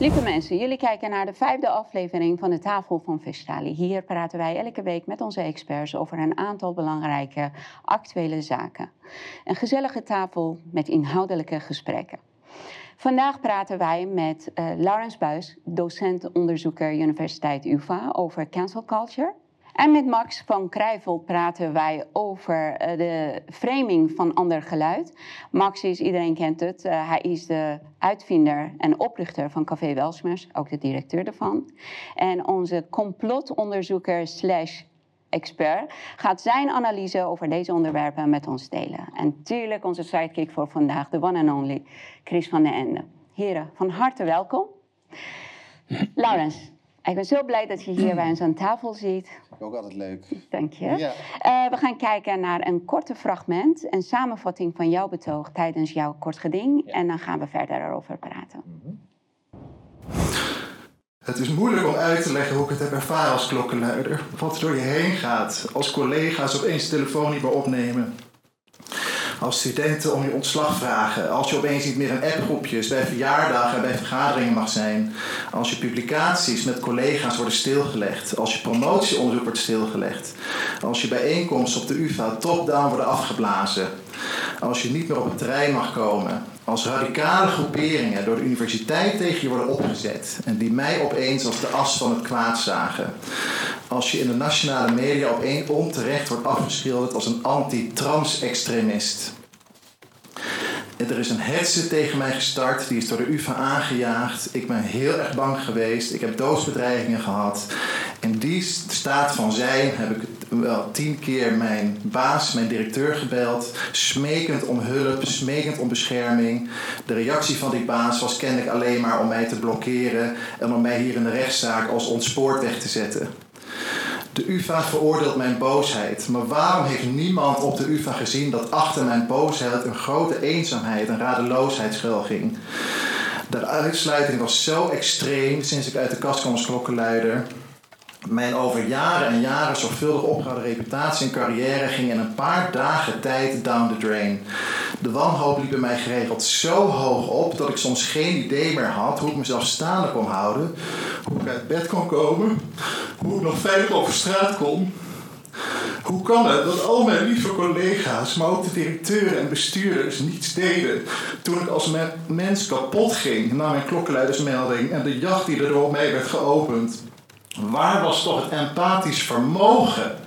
Lieve mensen, jullie kijken naar de vijfde aflevering van de Tafel van Vistali. Hier praten wij elke week met onze experts over een aantal belangrijke actuele zaken. Een gezellige tafel met inhoudelijke gesprekken. Vandaag praten wij met uh, Laurens Buis, docent-onderzoeker Universiteit UvA, over cancel culture. En met Max van Krijvel praten wij over uh, de framing van ander geluid. Max is, iedereen kent het, uh, hij is de uitvinder en oprichter van Café Welsmers, ook de directeur ervan. En onze complotonderzoeker slash expert gaat zijn analyse over deze onderwerpen met ons delen. En tuurlijk onze sidekick voor vandaag, de one and only Chris van den Ende. Heren, van harte welkom. Laurens, ik ben zo blij dat je hier bij ons aan tafel zit. Ook altijd leuk. Dank je. Ja. Uh, we gaan kijken naar een korte fragment, een samenvatting van jouw betoog tijdens jouw kort geding. Ja. En dan gaan we verder erover praten. Mm -hmm. Het is moeilijk om uit te leggen hoe ik het heb ervaren als klokkenluider. Wat er door je heen gaat, als collega's opeens de telefoon niet meer opnemen. Als studenten om je ontslag vragen. Als je opeens niet meer in appgroepjes bij verjaardagen en bij vergaderingen mag zijn. Als je publicaties met collega's worden stilgelegd. Als je promotieonderzoek wordt stilgelegd. Als je bijeenkomsten op de UvA top-down worden afgeblazen. Als je niet meer op het terrein mag komen als radicale groeperingen door de universiteit tegen je worden opgezet en die mij opeens als de as van het kwaad zagen. Als je in de nationale media opeens onterecht wordt afgeschilderd als een anti-trans-extremist. Er is een hetze tegen mij gestart, die is door de UvA aangejaagd. Ik ben heel erg bang geweest, ik heb doodsbedreigingen gehad. In die staat van zijn heb ik wel tien keer mijn baas, mijn directeur gebeld. Smekend om hulp, smekend om bescherming. De reactie van die baas was kennelijk alleen maar om mij te blokkeren en om mij hier in de rechtszaak als ontspoord weg te zetten. De UvA veroordeelt mijn boosheid. Maar waarom heeft niemand op de UvA gezien dat achter mijn boosheid een grote eenzaamheid en radeloosheid schuilging? De uitsluiting was zo extreem sinds ik uit de kast kwam als klokkenluider mijn over jaren en jaren zorgvuldig opgebouwde reputatie en carrière ging in een paar dagen tijd down the drain. De wanhoop liep bij mij geregeld zo hoog op dat ik soms geen idee meer had hoe ik mezelf staande kon houden, hoe ik uit bed kon komen, hoe ik nog veilig over straat kon. Hoe kan het dat al mijn lieve collega's, maar ook de directeuren en bestuurders niets deden toen ik als mens kapot ging na mijn klokkenluidersmelding en de jacht die er door mij werd geopend? Waar was toch het empathisch vermogen?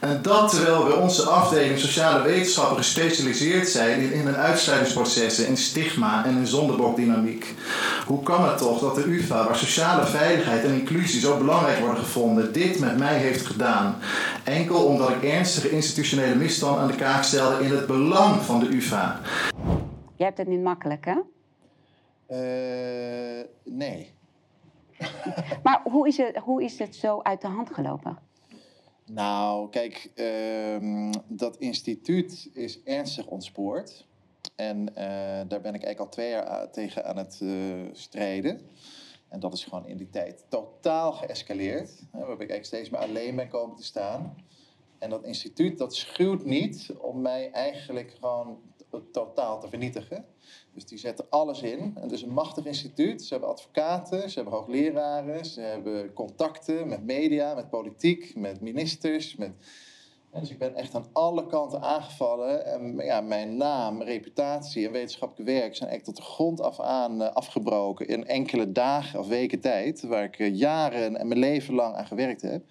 En dat terwijl we onze afdeling sociale wetenschappen gespecialiseerd zijn in, in een uitsluitingsprocessen, in stigma en in zondebokdynamiek. Hoe kan het toch dat de UvA, waar sociale veiligheid en inclusie zo belangrijk worden gevonden, dit met mij heeft gedaan? Enkel omdat ik ernstige institutionele misstanden aan de kaak stelde in het belang van de UvA. Jij hebt het niet makkelijk, hè? Uh, nee. maar hoe is, het, hoe is het zo uit de hand gelopen? Nou, kijk, uh, dat instituut is ernstig ontspoord. En uh, daar ben ik eigenlijk al twee jaar tegen aan het uh, strijden. En dat is gewoon in die tijd totaal geëscaleerd. Waarbij ik eigenlijk steeds meer alleen ben komen te staan. En dat instituut, dat schuwt niet om mij eigenlijk gewoon totaal te vernietigen. Dus die zetten alles in. En het is een machtig instituut. Ze hebben advocaten, ze hebben hoogleraren, ze hebben contacten met media, met politiek, met ministers. Met... dus ik ben echt aan alle kanten aangevallen. En ja, mijn naam, reputatie en wetenschappelijk werk zijn echt tot de grond af aan eh, afgebroken in enkele dagen of weken tijd, waar ik eh, jaren en mijn leven lang aan gewerkt heb.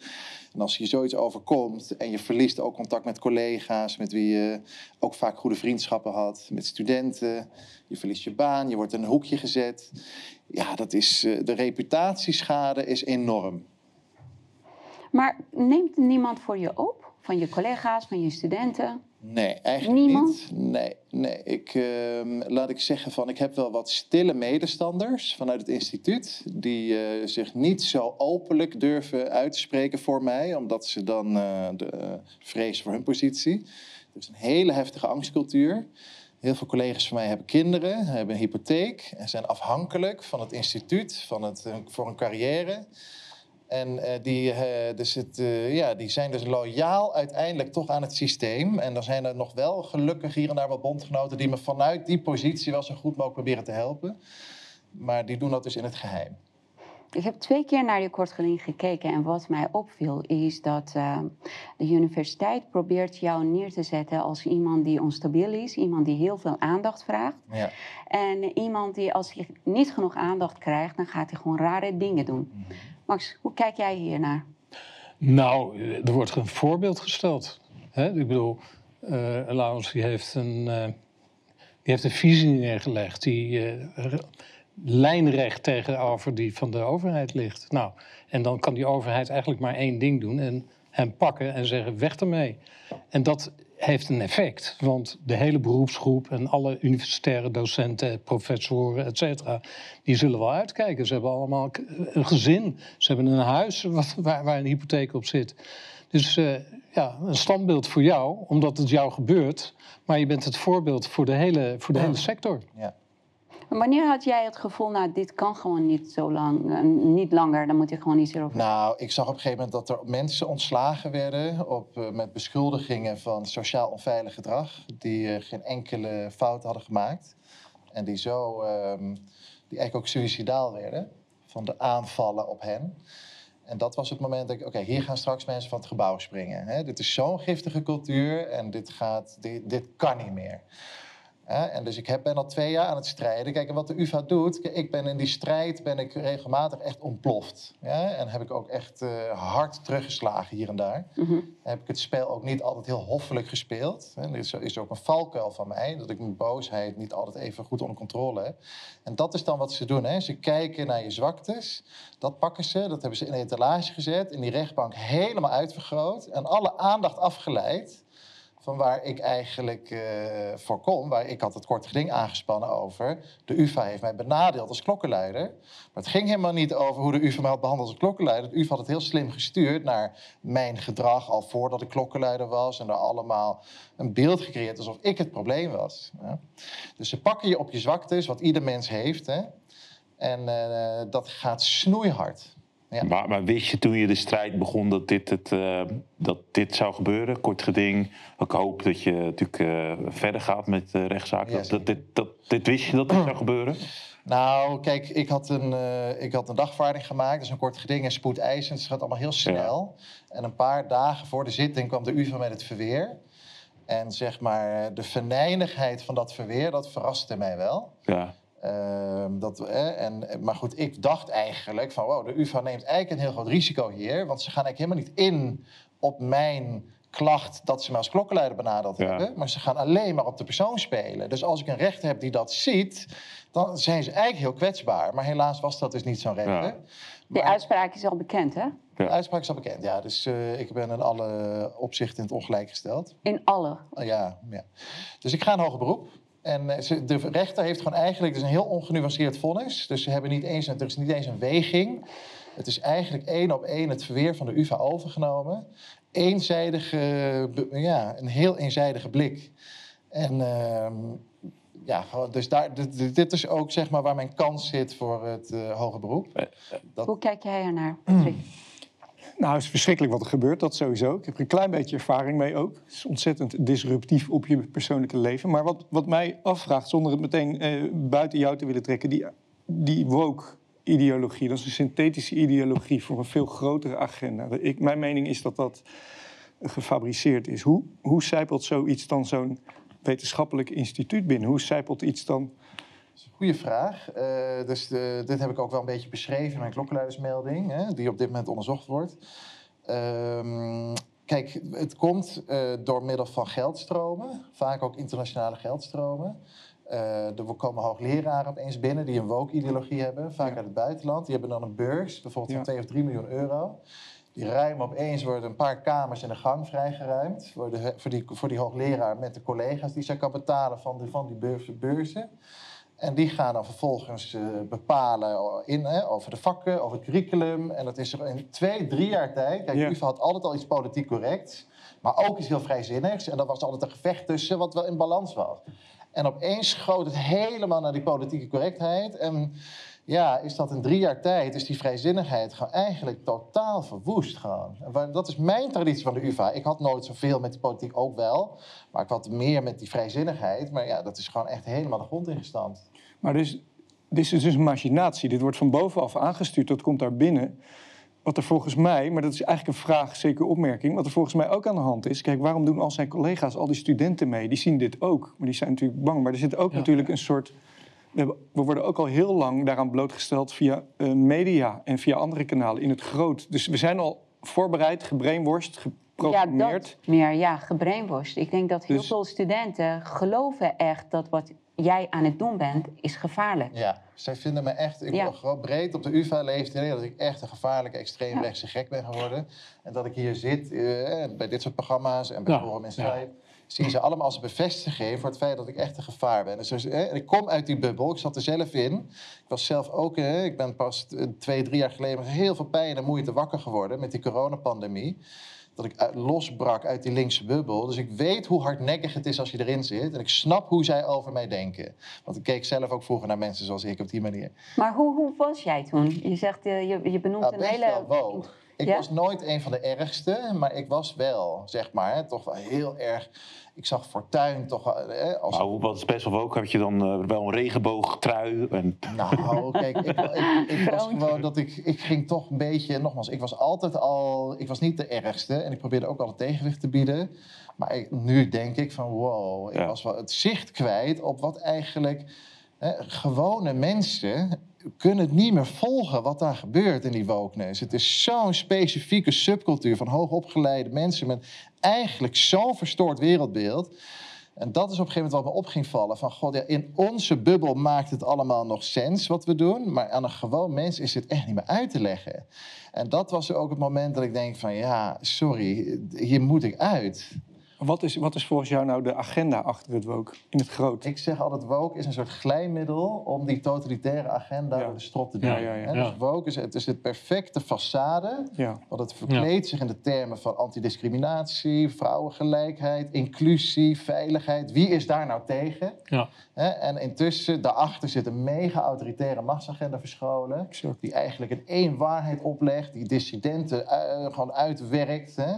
En als je zoiets overkomt en je verliest ook contact met collega's, met wie je ook vaak goede vriendschappen had, met studenten, je verliest je baan, je wordt in een hoekje gezet. Ja, dat is, eh, de reputatieschade is enorm. Maar neemt niemand voor je op? Van je collega's, van je studenten? Nee, eigenlijk niet. Nee, nee. Ik, uh, laat ik zeggen van, ik heb wel wat stille medestanders vanuit het instituut. Die uh, zich niet zo openlijk durven uitspreken voor mij. Omdat ze dan uh, de, vrezen voor hun positie. Er is een hele heftige angstcultuur. Heel veel collega's van mij hebben kinderen, hebben een hypotheek. En zijn afhankelijk van het instituut van het, voor een carrière. En uh, die, uh, dus het, uh, ja, die zijn dus loyaal uiteindelijk toch aan het systeem. En dan zijn er nog wel gelukkig hier en daar wat bondgenoten die me vanuit die positie wel zo goed mogelijk proberen te helpen. maar die doen dat dus in het geheim. Ik heb twee keer naar je kort geding gekeken en wat mij opviel is dat uh, de universiteit probeert jou neer te zetten als iemand die onstabiel is, iemand die heel veel aandacht vraagt. Ja. En iemand die als hij niet genoeg aandacht krijgt, dan gaat hij gewoon rare dingen doen. Mhm. Max, hoe kijk jij hier naar? Nou, er wordt een voorbeeld gesteld. Hè? Ik bedoel, uh, die heeft, een, uh, die heeft een visie neergelegd die uh, lijnrecht tegenover die van de overheid ligt. Nou, en dan kan die overheid eigenlijk maar één ding doen en hem pakken en zeggen weg ermee. En dat heeft een effect, want de hele beroepsgroep en alle universitaire docenten, professoren, et cetera, die zullen wel uitkijken. Ze hebben allemaal een gezin, ze hebben een huis waar, waar een hypotheek op zit. Dus uh, ja, een standbeeld voor jou, omdat het jou gebeurt, maar je bent het voorbeeld voor de hele, voor de hele sector. Ja. Wanneer had jij het gevoel, nou, dit kan gewoon niet zo lang, uh, niet langer, dan moet je gewoon iets erover Nou, ik zag op een gegeven moment dat er mensen ontslagen werden op, uh, met beschuldigingen van sociaal onveilig gedrag, die uh, geen enkele fout hadden gemaakt. En die zo, ehm, die eigenlijk ook suicidaal werden van de aanvallen op hen. En dat was het moment dat ik, oké, hier gaan straks mensen van het gebouw springen. Hè? Dit is zo'n giftige cultuur en dit, gaat, dit, dit kan niet meer. En dus ik heb, ben al twee jaar aan het strijden. Kijk, en wat de UvA doet, ik ben in die strijd ben ik regelmatig echt ontploft. En heb ik ook echt uh, hard teruggeslagen hier en daar. Mm -hmm. Heb ik het spel ook niet altijd heel hoffelijk gespeeld. En dit is, is ook een valkuil van mij, dat ik mijn boosheid niet altijd even goed onder controle heb. En dat is dan wat ze doen. Hè? Ze kijken naar je zwaktes, dat pakken ze, dat hebben ze in een etalage gezet, in die rechtbank helemaal uitvergroot en alle aandacht afgeleid waar ik eigenlijk uh, voor kom. Waar ik had het kort geding aangespannen over. De UvA heeft mij benadeeld als klokkenluider. Maar het ging helemaal niet over hoe de UvA mij had behandeld als klokkenluider. De UvA had het heel slim gestuurd naar mijn gedrag al voordat ik klokkenluider was. En daar allemaal een beeld gecreëerd alsof ik het probleem was. Dus ze pakken je op je zwaktes, wat ieder mens heeft. Hè. En uh, dat gaat snoeihard. Ja. Maar, maar, wist je toen je de strijd begon dat dit, het, uh, dat dit zou gebeuren? Kort geding. Ik hoop dat je natuurlijk uh, verder gaat met de rechtszaak. Yes. Dat, dit, dat, dit wist je dat dit zou gebeuren? Nou, kijk, ik had een, uh, ik had een dagvaarding gemaakt. Dus een kort geding en spoedeisend. Dus het gaat allemaal heel snel. Ja. En een paar dagen voor de zitting kwam de UvA met het verweer. En zeg maar, de venijnigheid van dat verweer, dat verraste mij wel. Ja. Uh, dat, eh, en, maar goed, ik dacht eigenlijk van wow, de UvA neemt eigenlijk een heel groot risico hier. Want ze gaan eigenlijk helemaal niet in op mijn klacht dat ze me als klokkenluider benadeeld Ja. hebben. Maar ze gaan alleen maar op de persoon spelen. Dus als ik een rechter heb die dat ziet, dan zijn ze eigenlijk heel kwetsbaar. Maar helaas was dat dus niet zo'n rechter. Ja. Die Maar- uitspraak is al bekend, hè? de uitspraak is al bekend, ja. Dus eh, ik ben in alle opzichten in het ongelijk gesteld. In alle. Ja, ja. Dus ik ga een hoger beroep. En eh, ze- de rechter heeft gewoon eigenlijk dus een heel ongenuanceerd vonnis. Dus ze hebben niet eens, een- er is niet eens een weging. Het is eigenlijk één op één het verweer van de UvA overgenomen. Eenzijdige, ja, een heel eenzijdige blik. En ehm, ja, dus daar, dit, dit is ook zeg maar waar mijn kans zit voor het eh, hoger beroep. Dat- Hoe kijk jij ernaar, Patrick? Nou, het is verschrikkelijk wat er gebeurt, dat sowieso. Ik heb er een klein beetje ervaring mee ook. Het is ontzettend disruptief op je persoonlijke leven. Maar wat, wat mij afvraagt, zonder het meteen eh, buiten jou te willen trekken... die, die woke-ideologie, dat is een synthetische ideologie... voor een veel grotere agenda. Ik, mijn mening is dat dat gefabriceerd is. Hoe, hoe zijpelt zoiets dan zo'n wetenschappelijk instituut binnen? Hoe zijpelt iets dan... Goeie vraag. Eh, dus de- dit heb ik ook wel een beetje beschreven in mijn klokkenluidersmelding, hè, die op dit moment onderzocht wordt. Ehm, kijk, het komt eh, door middel van geldstromen, vaak ook internationale geldstromen. Eh, er komen hoogleraren opeens binnen die een woke-ideologie hebben, vaak uit het buitenland. Die hebben dan een beurs, bijvoorbeeld van Ja. 2 of 3 miljoen euro. Die ruimen opeens, worden een paar kamers in de gang vrijgeruimd. Worden, voor, die, voor die hoogleraar met de collega's die zij kan betalen van, de, van die beurzen. En die gaan dan vervolgens eh, bepalen in, hè, over de vakken, over het curriculum. En dat is er in twee, drie jaar tijd. Kijk, Ja. UvA had altijd al iets politiek corrects. Maar ook iets heel vrijzinnigs. En dat was altijd een gevecht tussen wat wel in balans was. En opeens schoot het helemaal naar die politieke correctheid. En ja, is dat in drie jaar tijd, is die vrijzinnigheid gewoon eigenlijk totaal verwoest gewoon. En Dat is mijn traditie van de UvA. Ik had nooit zoveel met die politiek, ook wel. Maar ik had meer met die vrijzinnigheid. Maar ja, dat is gewoon echt helemaal de grond ingestampt. Maar dus dit is dus een machinatie. Dit wordt van bovenaf aangestuurd, dat komt daar binnen. Wat er volgens mij, maar dat is eigenlijk een vraag, zeker opmerking, wat er volgens mij ook aan de hand is. Kijk, waarom doen al zijn collega's, al die studenten mee? Die zien dit ook, maar die zijn natuurlijk bang. Maar er zit ook Ja. natuurlijk een soort. We, worden ook al heel lang daaraan blootgesteld via eh, media en via andere kanalen in het groot. Dus we zijn al voorbereid, gebrainworst, Ja, geprogrammeerd. dat meer, ja, gebrainwashed. Ik denk dat heel Dus- veel studenten geloven echt dat wat jij aan het doen bent, is gevaarlijk. Ja, zij vinden me echt, ik Ja. gewoon breed op de UvA leeft het idee dat ik echt een gevaarlijke extreemrechtse gek ben geworden. En dat ik hier zit eh, bij dit soort programma's en bij Ja, Forum in ja. Strijd. Zien ze allemaal als een bevestiging voor het feit dat ik echt een gevaar ben. Dus, eh, en ik kom uit die bubbel, ik zat er zelf in. Ik was zelf ook, eh, ik ben pas eh, twee, drie jaar geleden met heel veel pijn en moeite wakker geworden met die coronapandemie. Dat ik losbrak uit die linkse bubbel. Dus ik weet hoe hardnekkig het is als je erin zit. En ik snap hoe zij over mij denken. Want ik keek zelf ook vroeger naar mensen zoals ik op die manier. Maar hoe, hoe was jij toen? Je zegt, eh, je, je benoemt Nou, een hele... wel. Ik Ja? was nooit een van de ergste, maar ik was wel, zeg maar, hè, toch wel heel erg. Ik zag Fortuin toch wel. Hè, als, Nou, wat is best wel ook, heb je dan eh, wel een regenboogtrui. En, Nou, kijk, ik, ik, ik was gewoon dat ik, ik ging toch een beetje, nogmaals, ik was altijd al, ik was niet de ergste en ik probeerde ook altijd tegenwicht te bieden. Maar ik- nu denk ik van wow, ik Ja. was wel het zicht kwijt op wat eigenlijk hè, gewone mensen kunnen het niet meer volgen wat daar gebeurt in die wokeness. Het is zo'n specifieke subcultuur van hoogopgeleide mensen met eigenlijk zo'n verstoord wereldbeeld. En dat is op een gegeven moment wat me op ging vallen. Van, god, in onze bubbel maakt het allemaal nog sens wat we doen. Maar aan een gewoon mens is dit echt niet meer uit te leggen. En dat was ook het moment dat ik denk van... Ja, sorry, hier moet ik uit. Wat is, wat is volgens jou nou de agenda achter het woke in het groot? Ik zeg altijd, woke is een soort glijmiddel... om die totalitaire agenda Ja. door de strot te doen. ja, ja. Hè, Ja. Dus woke is, het is het perfecte façade... Ja. Want het verkleedt zich in de termen van antidiscriminatie, vrouwengelijkheid, inclusie, veiligheid. Wie is daar nou tegen? Ja. Hè, en intussen, daarachter zit een mega autoritaire machtsagenda verscholen. Exact. Die eigenlijk een één waarheid oplegt, die dissidenten eh, gewoon uitwerkt. Hè.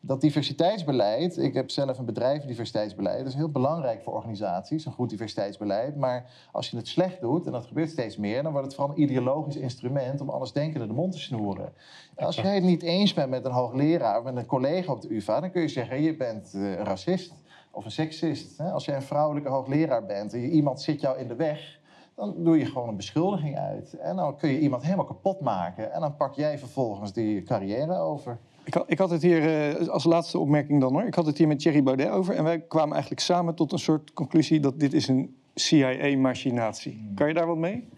Dat diversiteitsbeleid, ik heb zelf een bedrijf diversiteitsbeleid, dat is heel belangrijk voor organisaties, een goed diversiteitsbeleid. Maar als je het slecht doet, en dat gebeurt steeds meer, dan wordt het vooral een ideologisch instrument om allesdenkenden de mond te snoeren. Als jij het niet eens bent met een hoogleraar of met een collega op de UvA, dan kun je zeggen, je bent eh, een racist of een seksist. Als jij een vrouwelijke hoogleraar bent en iemand zit jou in de weg, dan doe je gewoon een beschuldiging uit. En dan kun je iemand helemaal kapot maken. En dan pak jij vervolgens die carrière over. Ik had, ik had het hier, eh, als laatste opmerking dan hoor. Ik had het hier met Thierry Baudet over. En wij kwamen eigenlijk samen tot een soort conclusie dat dit is een CIA-machinatie. Kan je daar wat mee?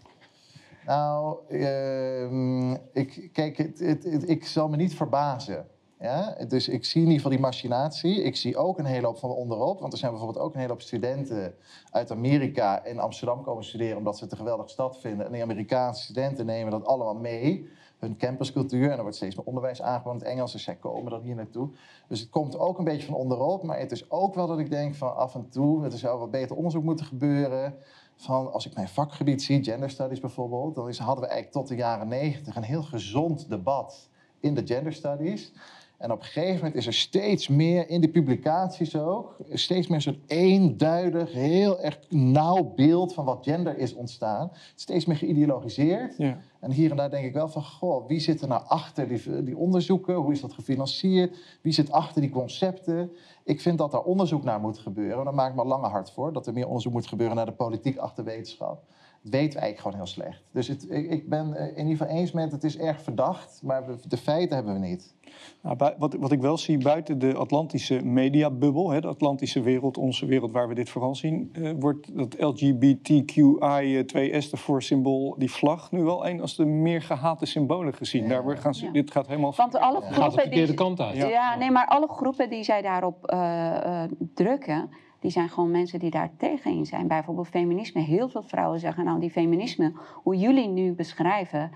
Nou, ehm, ik, kijk, het, het, het- ik zal me niet verbazen. Ja? Dus ik zie in ieder geval die machinatie. Ik zie ook een hele hoop van onderop. Want er zijn bijvoorbeeld ook een hele hoop studenten uit Amerika in Amsterdam komen studeren... omdat ze het een geweldige stad vinden. En die Amerikaanse studenten nemen dat allemaal mee. Hun campuscultuur. En er wordt steeds meer onderwijs aangeboden in het Engels. Dus zij komen dan hier naartoe. Dus het komt ook een beetje van onderop. Maar het is ook wel dat ik denk van af en toe... er zou wat beter onderzoek moeten gebeuren van als ik mijn vakgebied zie, gender studies bijvoorbeeld, dan is, hadden we eigenlijk tot de jaren negentig een heel gezond debat in de gender studies. En op een gegeven moment is er steeds meer in de publicaties ook, steeds meer zo'n eenduidig, heel erg nauw beeld van wat gender is ontstaan. Steeds meer geïdeologiseerd. Ja. En hier en daar denk ik wel van, goh, wie zit er nou achter die, die onderzoeken? Hoe is dat gefinancierd? Wie zit achter die concepten? Ik vind dat daar onderzoek naar moet gebeuren. En daar maak ik me lange hard voor. Dat er meer onderzoek moet gebeuren naar de politiek achter wetenschap. Dat weten we eigenlijk gewoon heel slecht. Dus het, ik, ik ben eh, in ieder geval eens met het is erg verdacht. Maar we- de feiten hebben we niet. Nou, wat, wat ik wel zie buiten de Atlantische mediabubbel, hè, de Atlantische wereld, onze wereld waar we dit vooral zien, eh, wordt dat LGBTQI2S ervoor symbool, die vlag, nu wel een als de meer gehate symbolen gezien. Daar wordt- gaan ze, Ja. Dit gaat helemaal. Want alle Ja. Gaat de groepen verkeerde die... kant uit. Ja. nee, maar alle groepen die zij daarop eh, eh, drukken, die zijn gewoon mensen die daar tegenin zijn. Bijvoorbeeld feminisme. Heel veel vrouwen zeggen, nou die feminisme, hoe jullie nu beschrijven,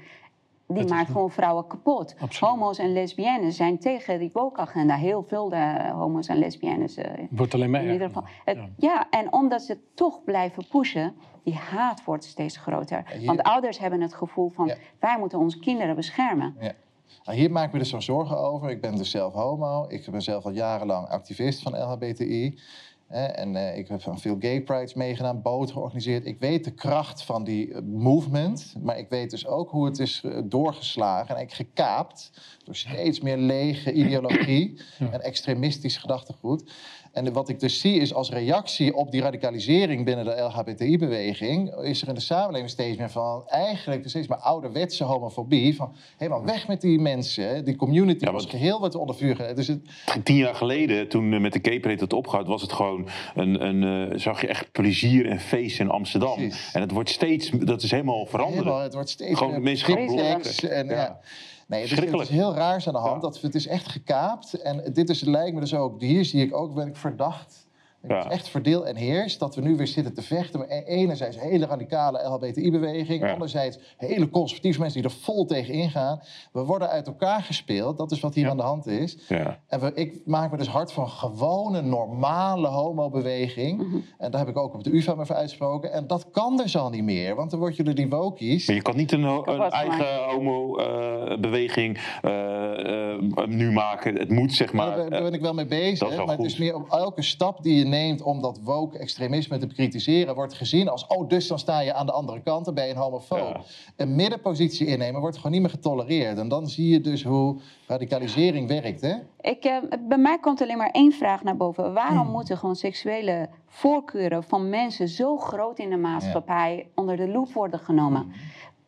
die maakt gewoon vrouwen kapot. Absoluut. Homo's en lesbiennes zijn tegen die woke-agenda. Heel veel de homo's en lesbiennes. eh, Wordt alleen maar in ieder geval. Het- Ja. ja. en omdat ze toch blijven pushen, die haat wordt steeds groter. hier- Want ouders hebben het gevoel van, Ja. wij moeten onze kinderen beschermen. Nou, hier maak ik me dus zo'n zorgen over. Ik ben dus zelf homo. Ik ben zelf al jarenlang activist van LHBTI. En eh, ik heb aan veel gay prides meegedaan, boten georganiseerd. Ik weet de kracht van die eh, movement, maar ik weet dus ook hoe het is eh, doorgeslagen en gekaapt door steeds meer lege ideologie en extremistisch gedachtegoed. En wat ik dus zie is als reactie op die radicalisering binnen de LHBTI-beweging, is er in de samenleving steeds meer van eigenlijk steeds maar ouderwetse homofobie. Van helemaal weg met die mensen, die community Ja, als geheel wordt onder vuur. Dus het, Tien jaar geleden, toen eh, met de Cape het opgehouden, was het gewoon een, een eh, zag je echt plezier en feest in Amsterdam. Precies. En het wordt steeds, dat is helemaal veranderd. helemaal, het wordt steeds Gewoon meer mensen gaan. En, ja. Ja. Nee, het Schrikkelijk. is heel raars aan de hand. Dat, het is echt gekaapt. En dit is, lijkt me dus ook, hier zie ik ook, ben ik verdacht. Het Ja. is echt verdeel en heers dat we nu weer zitten te vechten. Maar e- enerzijds een hele radicale LHBTI-beweging. Ja. Anderzijds hele conservatieve mensen die er vol tegen ingaan. We worden uit elkaar gespeeld. Dat is wat hier Ja. aan de hand is. Ja. En we, ik maak me dus hard van gewone, normale homobeweging. Mhm. En daar heb ik ook op de UvA me voor uitgesproken. En dat kan dus al niet meer. Want dan word je door die wokies... Maar je kan niet een, eigen homo-beweging eh, nu maken. Het moet zeg Maar daar ben- daar ben ik wel mee dat bezig. is wel maar het is meer op elke stap die je neemt om dat woke extremisme te bekritiseren, wordt gezien als: oh, dus dan sta je aan de andere kant en ben je een homofoob. Ja. Een middenpositie innemen wordt gewoon niet meer getolereerd. En dan zie je dus hoe radicalisering werkt. Hè? Ik, eh, bij mij komt alleen maar één vraag naar boven. Waarom Hmm. moeten gewoon seksuele voorkeuren van mensen zo groot in de maatschappij onder de loep worden genomen? Hmm.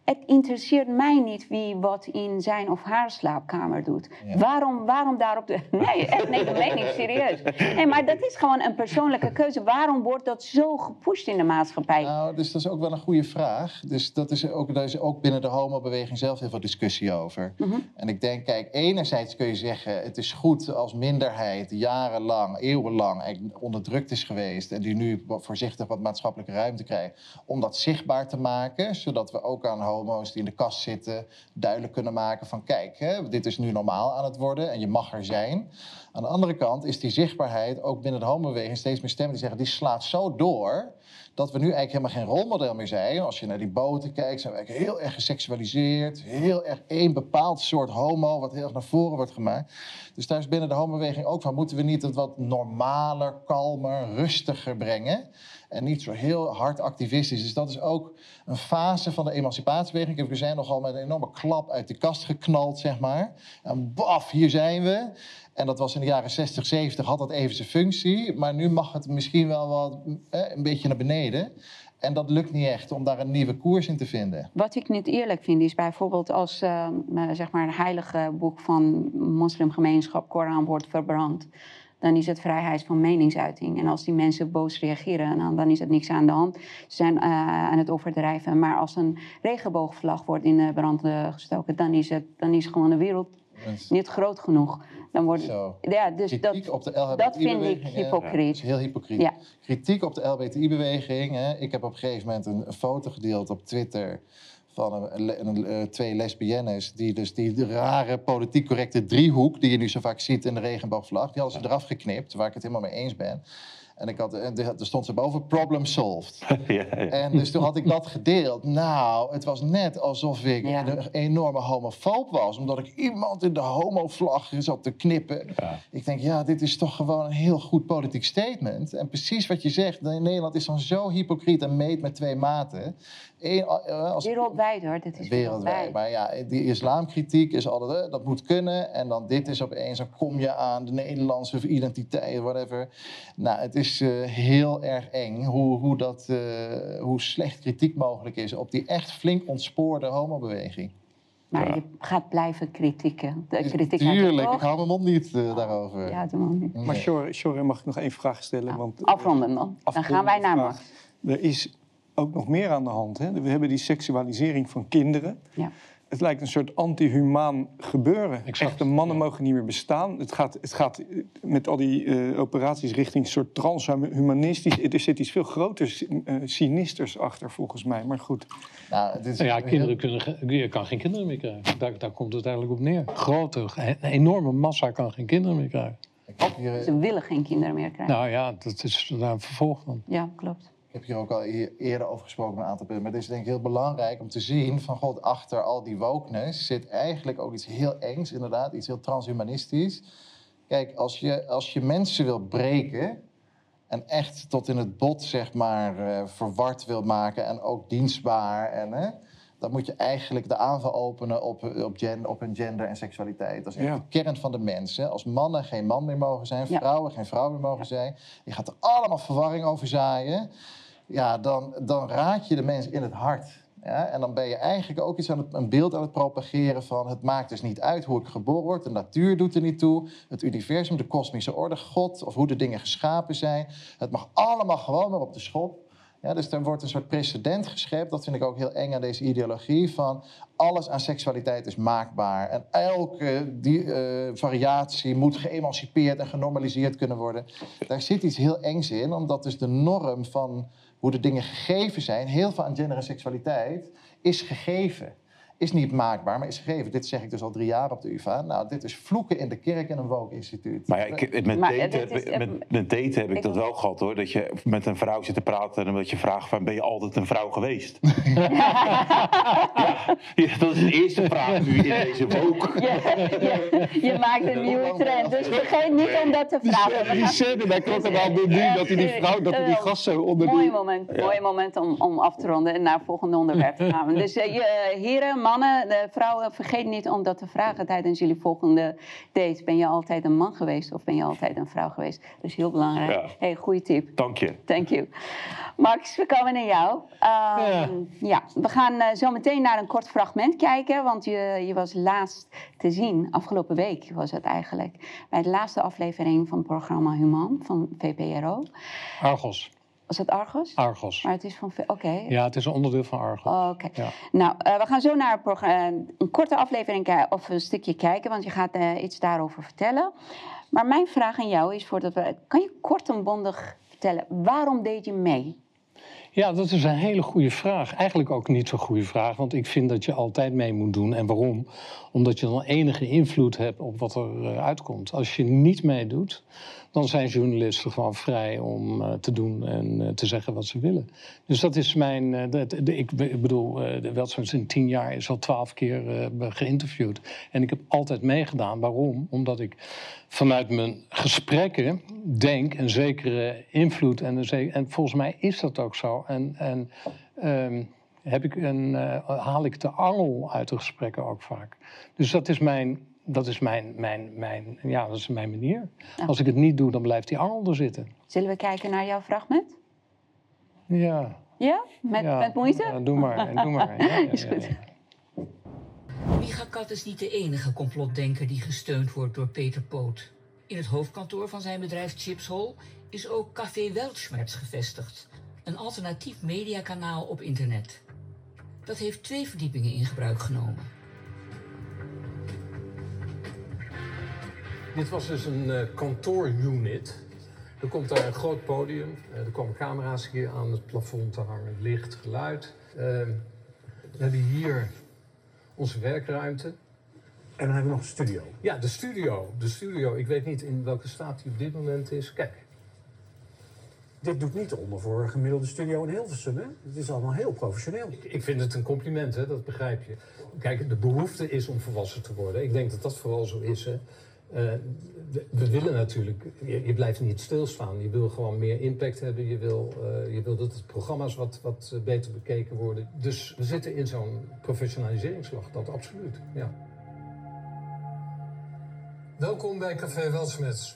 Het interesseert mij niet wie wat in zijn of haar slaapkamer doet. Ja. Waarom, waarom daarop de. Nee, echt, nee, dat meen ik serieus. Nee, maar dat is gewoon een persoonlijke keuze. Waarom wordt dat zo gepusht in de maatschappij? Nou, dus dat is ook wel een goede vraag. Dus dat is ook, daar is ook binnen de homobeweging zelf heel veel discussie over. Mhm. En ik denk, kijk, enerzijds kun je zeggen... het is goed als minderheid jarenlang, eeuwenlang onderdrukt is geweest... en die nu voorzichtig wat maatschappelijke ruimte krijgt... om dat zichtbaar te maken, zodat we ook aan die in de kast zitten... duidelijk kunnen maken van, kijk, hè, dit is nu normaal aan het worden... en je mag er zijn. Aan de andere kant is die zichtbaarheid ook binnen de homobeweging... steeds meer stemmen die zeggen, die slaat zo door dat we nu eigenlijk helemaal geen rolmodel meer zijn. Als je naar die boten kijkt, zijn we eigenlijk heel erg geseksualiseerd. Heel erg één bepaald soort homo, wat heel erg naar voren wordt gemaakt. Dus daar is binnen de homobeweging ook van... moeten we niet het wat normaler, kalmer, rustiger brengen... en niet zo heel hard activistisch. Dus dat is ook een fase van de emancipatiebeweging. We zijn nogal met een enorme klap uit de kast geknald, zeg maar. En baf, hier zijn we. En dat was in de jaren 60, 70, had dat even zijn functie. Maar nu mag het misschien wel wat een beetje naar beneden. En dat lukt niet echt om daar een nieuwe koers in te vinden. Wat ik niet eerlijk vind is bijvoorbeeld als eh, zeg maar een heilige boek van moslimgemeenschap Koran wordt verbrand. Dan is het vrijheid van meningsuiting. En als die mensen boos reageren, dan, dan is het niks aan de hand. Ze zijn eh, aan het overdrijven. Maar als een regenboogvlag wordt in de brand eh, gestoken, dan is, het, dan is gewoon de wereld niet groot genoeg. Dan wordt, Zo. ja, dus Kritiek dat, op de LHBTI-beweging. dat vind ik Dat hypocriet. is heel hypocriet. Ja. Kritiek op de LHBTI-beweging. hè. Ik heb op een gegeven moment een foto gedeeld op Twitter... van een, een- een, eh, twee lesbiennes... die dus die rare politiek correcte driehoek... die je nu zo vaak ziet in de regenboogvlag... die hadden ze eraf geknipt, waar ik het helemaal mee eens ben. En ik had, er stond ze boven, problem solved. ja, ja. En dus toen had ik dat gedeeld. Nou, het was net alsof ik Ja. een enorme homofoob was. Omdat ik iemand in de homovlag zat te knippen. Ik denk, ja, dit is toch gewoon een heel goed politiek statement. En precies wat je zegt, Nederland is dan zo hypocriet en meet met twee maten. Eén, eh, als, Wereldwijd hoor, dit is Wereldwijd. Maar ja, die islamkritiek is altijd, eh, dat moet kunnen. En dan dit is opeens, dan kom je aan de Nederlandse identiteit, whatever. Nou, het is eh, heel erg eng hoe, hoe, dat, eh, hoe slecht kritiek mogelijk is op die echt flink ontspoorde homobeweging. Maar Ja. je gaat blijven kritieken. De kritiek Tuurlijk, ik hou mijn mond niet eh, daarover. Ja, doe maar niet. Nee. Maar Sjor, Sjor, mag ik nog één vraag stellen? Want, afronden dan. Dan gaan wij naar. Max. Er is ook nog meer aan de hand. Hè? We hebben die seksualisering van kinderen. Ja. Het lijkt een soort anti-humaan gebeuren. Exact, Echte mannen ja. mogen niet meer bestaan. Het gaat, het gaat eh, met al die eh, operaties richting een soort transhumanistisch. Er zit iets veel groter, eh, sinisters achter volgens mij. Maar goed. Nou, is ja, kinderen kunnen, ge- je kan geen kinderen meer krijgen. Daar, daar komt het eigenlijk op neer. Grote, een enorme massa kan geen kinderen meer krijgen. Ze willen geen kinderen meer krijgen. Nou ja, dat is daar een vervolg van. Ja, klopt. Ik heb hier ook al eerder over gesproken met een aantal punten. Maar het is denk ik heel belangrijk om te zien van god, achter al die wokeness zit eigenlijk ook iets heel engs, inderdaad, iets heel transhumanistisch. Kijk, als je, als je mensen wil breken en echt tot in het bot, zeg maar, eh, verward wil maken en ook dienstbaar. En, hè, dan moet je eigenlijk de aanval openen op, op, gen, op een gender en seksualiteit. Dat is echt Ja. de kern van de mens. Hè. Als mannen geen man meer mogen zijn, Ja. vrouwen geen vrouw meer mogen zijn, je gaat er allemaal verwarring over zaaien, ja, dan, dan raak je de mens in het hart. Ja, en dan ben je eigenlijk ook iets aan het, een beeld aan het propageren van... het maakt dus niet uit hoe ik geboren word, de natuur doet er niet toe... het universum, de kosmische orde, God of hoe de dingen geschapen zijn. Het mag allemaal gewoon maar op de schop. Ja, dus er wordt een soort precedent geschept. Dat vind ik ook heel eng aan deze ideologie van... alles aan seksualiteit is maakbaar. En elke die, eh, variatie moet geëmancipeerd en genormaliseerd kunnen worden. Daar zit iets heel engs in, omdat dus de norm van hoe de dingen gegeven zijn... heel veel aan gender en seksualiteit is gegeven. Is niet maakbaar, maar is gegeven. Dit zeg ik dus al drie jaar op de UvA. Nou, dit is vloeken in de kerk en een woke-instituut. Maar ja, ik, met, Maar, daten, eh, is- met, met daten heb ik ik dat wel gehad hoor. Dat je met een vrouw zit te praten en dat je vraagt van ben je altijd een vrouw geweest? ja, dat is de eerste vraag nu in deze woke. Je, je, je maakt een nieuwe trend, dus vergeet niet om dat te vragen. Die scène, er al door nu, dat hij die vrouw, dat hij die gast zo onder Mooi die... moment, mooi moment om, om af te ronden en naar het volgende onderwerp te gaan. Dus eh, je, heren, mannen, de vrouwen, vergeet niet om dat te vragen tijdens jullie volgende date. Ben je altijd een man geweest of ben je altijd een vrouw geweest? Dat is heel belangrijk. Ja. Hey, goede tip. Dank je. Thank you. Max, we komen naar jou. Ehm, ja. we gaan eh, zo meteen naar een kort fragment kijken. Want je, je was laatst te zien, afgelopen week was het eigenlijk... bij de laatste aflevering van het programma Human van VPRO. Argos. Was het Argos? Argos. Maar het is van... Oké. Ja, het is een onderdeel van Argos. Oh, Oké. Ja. Nou, eh, we gaan zo naar programma- een korte aflevering ki- of een stukje kijken, want je gaat eh, iets daarover vertellen. Maar mijn vraag aan jou is: voordat we, kan je kort en bondig vertellen waarom deed je mee? Ja, dat is een hele goede vraag. Eigenlijk ook niet zo'n goede vraag, want ik vind dat je altijd mee moet doen. En waarom? Omdat je dan enige invloed hebt op wat er eh, uitkomt. Als je niet meedoet, dan zijn journalisten gewoon vrij om eh, te doen en eh, te zeggen wat ze willen. Dus dat is mijn. eh, de- ik, be- ik bedoel, de Weltschmerz in tien jaar is al twaalf keer geïnterviewd. En ik heb altijd meegedaan. Waarom? Omdat ik vanuit mijn gesprekken denk een zekere invloed. En, en volgens mij is dat ook zo. En, en ehm, heb ik een, haal ik de angel uit de gesprekken ook vaak. Dus dat is mijn. Dat is mijn, mijn, mijn, ja, dat is mijn manier. Ja. Als ik het niet doe, dan blijft die angel er zitten. Zullen we kijken naar jouw fragment? Ja. Ja? Met, ja. met moeite? Ja, doe maar, doe maar. Ja, ja, Is goed. ja. Micha Kat is niet de enige complotdenker die gesteund wordt door Peter Poot. In het hoofdkantoor van zijn bedrijf Chipshol is ook Café Weltschmerz gevestigd. Een alternatief mediakanaal op internet. Dat heeft twee verdiepingen in gebruik genomen. Dit was dus een eh, kantoorunit. Er komt daar een groot podium. Eh, er komen camera's hier aan het plafond te hangen. Licht, geluid. Ehm, we hebben hier onze werkruimte. En dan hebben we nog een studio. Ja, de studio. De studio. Ik weet niet in welke staat die op dit moment is. Kijk, Dit doet niet onder voor een gemiddelde studio in Hilversum. Hè? Het is allemaal heel professioneel. ik vind het een compliment, hè? dat begrijp je. Kijk, de behoefte is om volwassen te worden. Ik denk dat dat vooral zo is. Hè. Eh, we, willen natuurlijk, je, je blijft niet stilstaan. Je wil gewoon meer impact hebben. Je wil, eh, je wil dat het programma's wat, wat eh, beter bekeken worden. Dus we zitten in zo'n professionaliseringsslag, dat absoluut. Ja. Welkom bij Café Weltschmerz.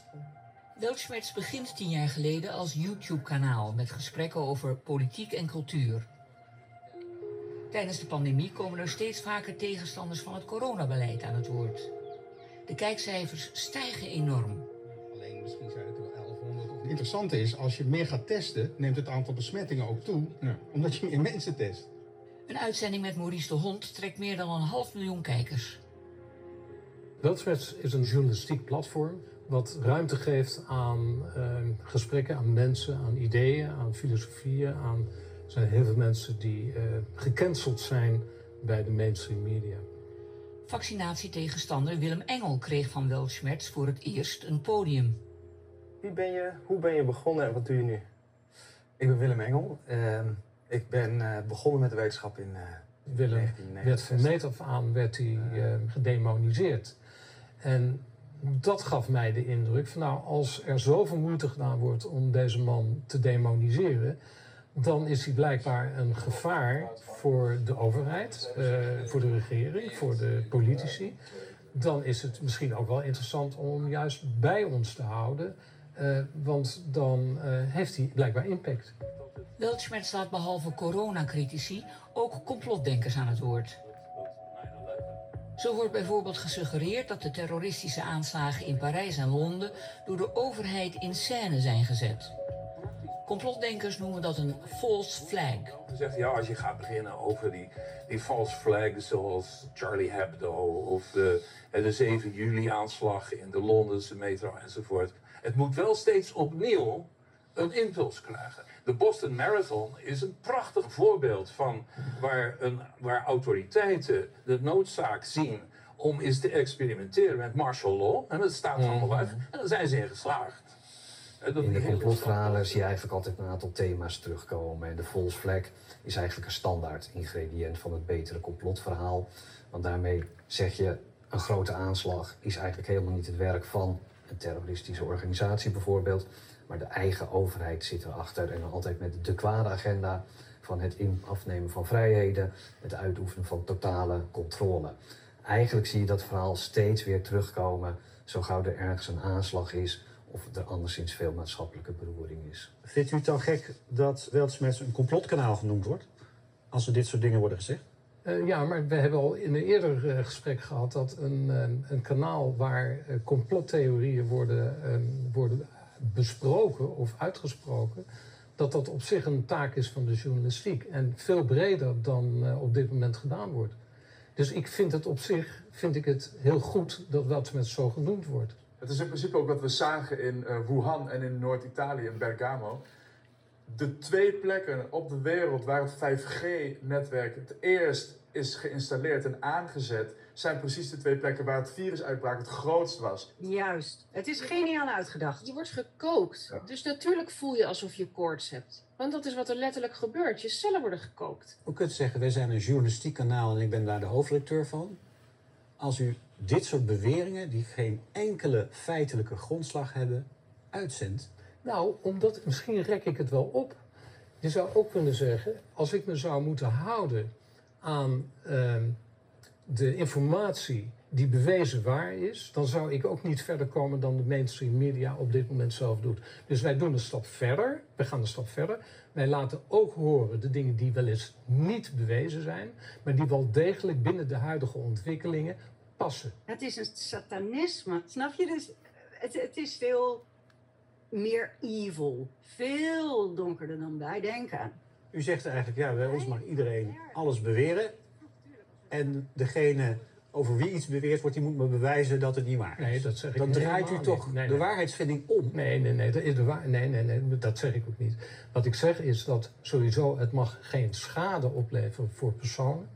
Weltschmerz begint tien jaar geleden als YouTube-kanaal met gesprekken over politiek en cultuur. Tijdens de pandemie komen er steeds vaker tegenstanders van het coronabeleid aan het woord. De kijkcijfers stijgen enorm. Alleen misschien zijn het er wel 1100. Het interessante is, als je meer gaat testen, neemt het aantal besmettingen ook toe. Omdat je meer mensen test. Een uitzending met Maurice de Hond trekt meer dan een half miljoen kijkers. Weltschmerz is een journalistiek platform wat ruimte geeft aan eh, gesprekken, aan mensen, aan ideeën, aan filosofieën. Aan, er zijn heel veel mensen die eh, gecanceld zijn bij de mainstream media. Vaccinatietegenstander Willem Engel kreeg van Weltschmerz voor het eerst een podium. Wie ben je, hoe ben je begonnen en wat doe je nu? Ik ben Willem Engel. Ehm, ik ben eh, begonnen met de wetenschap in eh, Willem werd van 1969. meet af aan werd hij eh, gedemoniseerd. En dat gaf mij de indruk van nou, als er zoveel moeite gedaan wordt om deze man te demoniseren, dan is hij blijkbaar een gevaar voor de overheid, uh, voor de regering, voor de politici. Dan is het misschien ook wel interessant om juist bij ons te houden, uh, want dan uh, heeft hij blijkbaar impact. Weltschmerz staat behalve coronacritici ook complotdenkers aan het woord. Zo wordt bijvoorbeeld gesuggereerd dat de terroristische aanslagen in Parijs en Londen door de overheid in scène zijn gezet. Complotdenkers noemen dat een false flag. Dan zegt ja, als je gaat beginnen over die, die false flags zoals Charlie Hebdo of de, de 7 juli aanslag in de Londense metro enzovoort. Het moet wel steeds opnieuw een impuls krijgen. De Boston Marathon is een prachtig voorbeeld van waar, een, waar autoriteiten de noodzaak zien om eens te experimenteren met martial law. En dat staat allemaal Mhm. uit. En dan zijn ze in geslaagd. In de complotverhalen zie je eigenlijk altijd een aantal thema's terugkomen. En de false flag is eigenlijk een standaard ingrediënt van het betere complotverhaal. Want daarmee zeg je, een grote aanslag is eigenlijk helemaal niet het werk van een terroristische organisatie bijvoorbeeld. Maar de eigen overheid zit erachter en dan altijd met de kwade agenda van het afnemen van vrijheden, het uitoefenen van totale controle. Eigenlijk zie je dat verhaal steeds weer terugkomen, zo gauw er ergens een aanslag is of er anderszins veel maatschappelijke beroering is. Vindt u het dan gek dat Weltschmerz een complotkanaal genoemd wordt? Als er dit soort dingen worden gezegd? Uh, ja, maar we hebben al in een eerder uh, gesprek gehad dat een, een, een kanaal waar uh, complottheorieën worden, worden besproken of uitgesproken, dat dat op zich een taak is van de journalistiek en veel breder dan uh, op dit moment gedaan wordt. Dus ik vind het op zich vind ik het heel goed dat Weltschmerz zo genoemd wordt. Het is in principe ook wat we zagen in uh, Wuhan en in Noord-Italië, in Bergamo. De twee plekken op de wereld waar het 5G-netwerk het eerst is geïnstalleerd en aangezet, zijn precies de twee plekken waar het virusuitbraak het grootst was. Juist. Het is geniaal uitgedacht. Je wordt gekookt. Ja. Dus natuurlijk voel je alsof je koorts hebt. Want dat is wat er letterlijk gebeurt. Je cellen worden gekookt. Hoe kunt u zeggen, wij zijn een journalistiek kanaal en ik ben daar de hoofdredacteur van. Als u dit soort beweringen, die geen enkele feitelijke grondslag hebben, uitzendt. Nou, omdat misschien rek ik het wel op. Je zou ook kunnen zeggen, als ik me zou moeten houden aan uh, de informatie die bewezen waar is, dan zou ik ook niet verder komen dan de mainstream media op dit moment zelf doet. Dus wij doen een stap verder, we gaan een stap verder. Wij laten ook horen de dingen die wel eens niet bewezen zijn, maar die wel degelijk binnen de huidige ontwikkelingen passen. Het is een satanisme, snap je? Dus het, het is veel meer evil, veel donkerder dan wij denken. U zegt eigenlijk, ja, bij ons mag iedereen alles beweren. En degene over wie iets beweert wordt, die moet me bewijzen dat het niet waar is. Nee, dat zeg ik Dan draait u toch niet. Nee, de waarheidsvinding om. Nee, nee, nee, dat is de waar... nee, nee, nee, dat zeg ik ook niet. Wat ik zeg is dat sowieso het mag geen schade opleveren voor personen.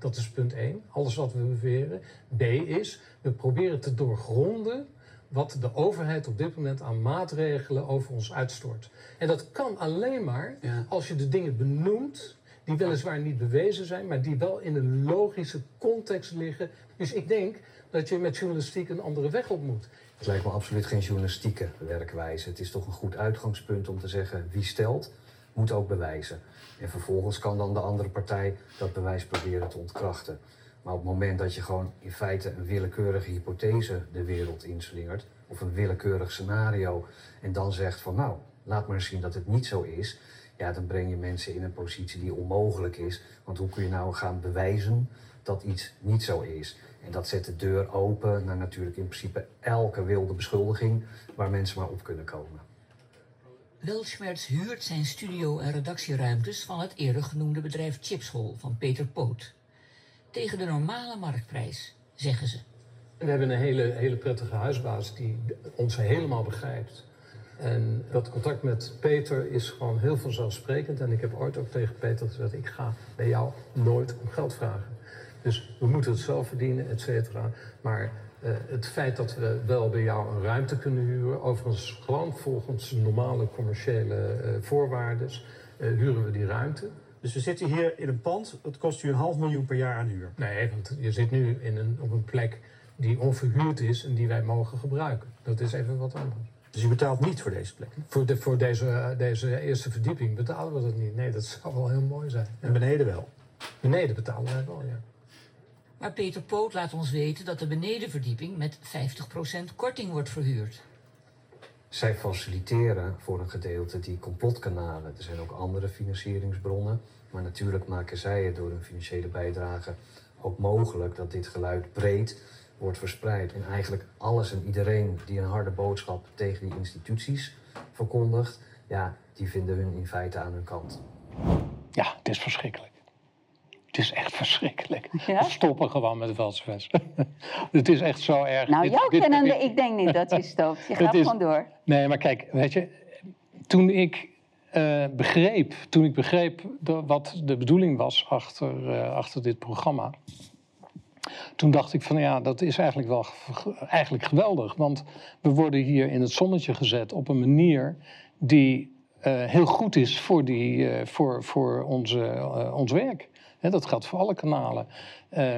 Dat is punt één. Alles wat we beweren. B is, we proberen te doorgronden wat de overheid op dit moment aan maatregelen over ons uitstort. En dat kan alleen maar Ja. als je de dingen benoemt die weliswaar niet bewezen zijn, maar die wel in een logische context liggen. Dus ik denk dat je met journalistiek een andere weg op moet. Het lijkt me absoluut geen journalistieke werkwijze. Het is toch een goed uitgangspunt om te zeggen wie stelt, moet ook bewijzen. En vervolgens kan dan de andere partij dat bewijs proberen te ontkrachten. Maar op het moment dat je gewoon in feite een willekeurige hypothese de wereld inslingert, of een willekeurig scenario, en dan zegt van nou, laat maar zien dat het niet zo is, ja, dan breng je mensen in een positie die onmogelijk is. Want hoe kun je nou gaan bewijzen dat iets niet zo is? En dat zet de deur open naar natuurlijk in principe elke wilde beschuldiging waar mensen maar op kunnen komen. Weltschmerz huurt zijn studio- en redactieruimtes van het eerder genoemde bedrijf Chipshol van Peter Poot. Tegen de normale marktprijs, zeggen ze. We hebben een hele, hele prettige huisbaas die ons helemaal begrijpt. En dat contact met Peter is gewoon heel vanzelfsprekend. En ik heb ooit ook tegen Peter gezegd, ik ga bij jou nooit om geld vragen. Dus we moeten het zelf verdienen, et cetera. Maar uh, het feit dat we wel bij jou een ruimte kunnen huren... overigens gewoon volgens normale commerciële uh, voorwaarden... Uh, huren we die ruimte. Dus we zitten hier in een pand, dat kost u een half miljoen per jaar aan huur. Nee, want je zit nu in een, op een plek die onverhuurd is en die wij mogen gebruiken. Dat is even wat anders. Dus je betaalt niet voor deze plek? Voor, de, voor deze, deze eerste verdieping betalen we dat niet. Nee, dat zou wel heel mooi zijn. En beneden wel? Beneden betalen wij wel, ja. Maar Peter Poot laat ons weten dat de benedenverdieping met 50% korting wordt verhuurd. Zij faciliteren voor een gedeelte die complotkanalen. Er zijn ook andere financieringsbronnen. Maar natuurlijk maken zij het door hun financiële bijdrage ook mogelijk dat dit geluid breed wordt verspreid. En eigenlijk alles en iedereen die een harde boodschap tegen die instituties verkondigt, ja, die vinden hun in feite aan hun kant. Ja, het is verschrikkelijk. Het is echt verschrikkelijk. We stoppen gewoon met Veldsfest. het is echt zo erg. Nou, Dit- jou dit- kennende, dit- ik denk niet dat je stopt. Je gaat is- gewoon door. Nee, maar kijk, weet je, toen ik eh, begreep, toen ik begreep de- wat de bedoeling was achter, eh, achter dit programma, toen dacht ik van ja, dat is eigenlijk wel ge- eigenlijk geweldig, want we worden hier in het zonnetje gezet op een manier die eh, heel goed is voor, die, voor, voor onze, ons werk. Dat geldt voor alle kanalen. Eh,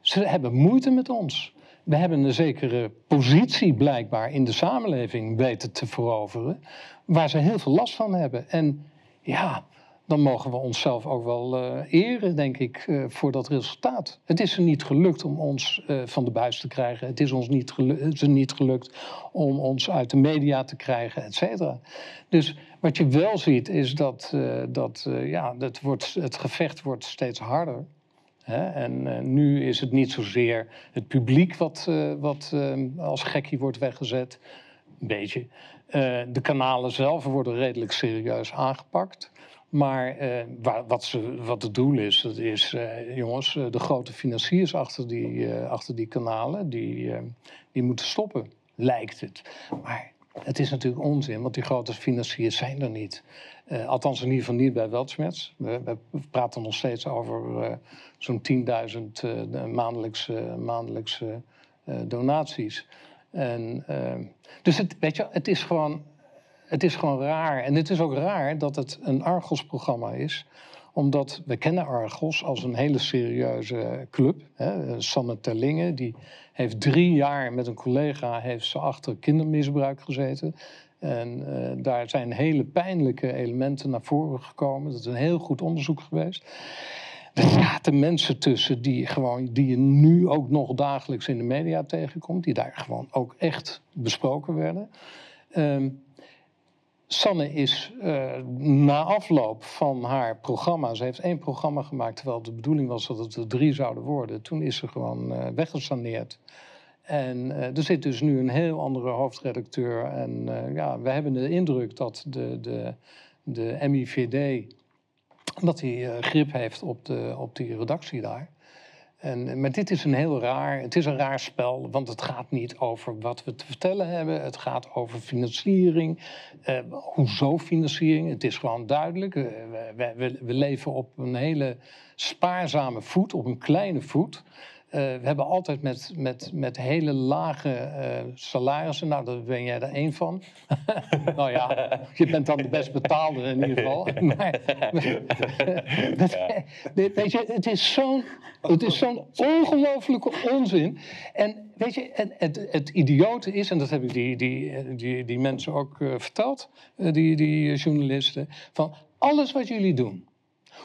ze hebben moeite met ons. We hebben een zekere positie blijkbaar in de samenleving weten te veroveren, waar ze heel veel last van hebben. En ja, dan mogen we onszelf ook wel eh, eren, denk ik, eh, voor dat resultaat. Het is er niet gelukt om ons eh, van de buis te krijgen. Het is ons niet, het niet gelukt om ons uit de media te krijgen, et cetera. Dus wat je wel ziet is dat, dat ja, dat wordt, het gevecht wordt steeds harder. Hè? En nu is het niet zozeer het publiek wat, wat als gekkie wordt weggezet. Een beetje. De kanalen zelf worden redelijk serieus aangepakt. Maar eh, waar, wat, wat het doel is, dat is, eh, jongens, eh, de grote financiers achter die, achter die kanalen, die, die moeten stoppen, lijkt het. Maar het is natuurlijk onzin, want die grote financiers zijn er niet. Althans, in ieder geval niet bij Weltschmerz. We, praten nog steeds over zo'n 10.000 eh, de maandelijkse, maandelijkse donaties. En, dus het, weet je, het is gewoon het is gewoon raar. En het is ook raar dat het een Argos-programma is. Omdat we kennen Argos als een hele serieuze club. Hè. Sanne Terlingen, die heeft drie jaar met een collega heeft ze achter kindermisbruik gezeten. En eh, daar zijn hele pijnlijke elementen naar voren gekomen. Dat is een heel goed onderzoek geweest. Er zaten mensen tussen die, gewoon, die je nu ook nog dagelijks in de media tegenkomt. Die daar gewoon ook echt besproken werden. Ehm, Sanne is eh, na afloop van haar programma, ze heeft één programma gemaakt terwijl de bedoeling was dat het er drie zouden worden. Toen is ze gewoon eh, weggesaneerd. En eh, er zit dus nu een heel andere hoofdredacteur. En ja, we hebben de indruk dat de, de, de MIVD dat hij grip heeft op, de, op die redactie daar. En, eh, maar dit is een heel raar, het is een raar spel, want het gaat niet over wat we te vertellen hebben. Het gaat over financiering. Eh, hoezo financiering? Het is gewoon duidelijk. Eh, we, we, we leven op een hele spaarzame voet, op een kleine voet. Eh, we hebben altijd met, met, met hele lage eh, salarissen. Nou, daar ben jij er één van. nou ja, je bent dan de best betaalde in ieder geval. Maar, dat- weet je, het is zo'n het is zo'n ongelofelijke onzin. En weet je, het, het, het idiote is, en dat heb ik die, die, die, die mensen ook eh, verteld, die, die journalisten, van alles wat jullie doen,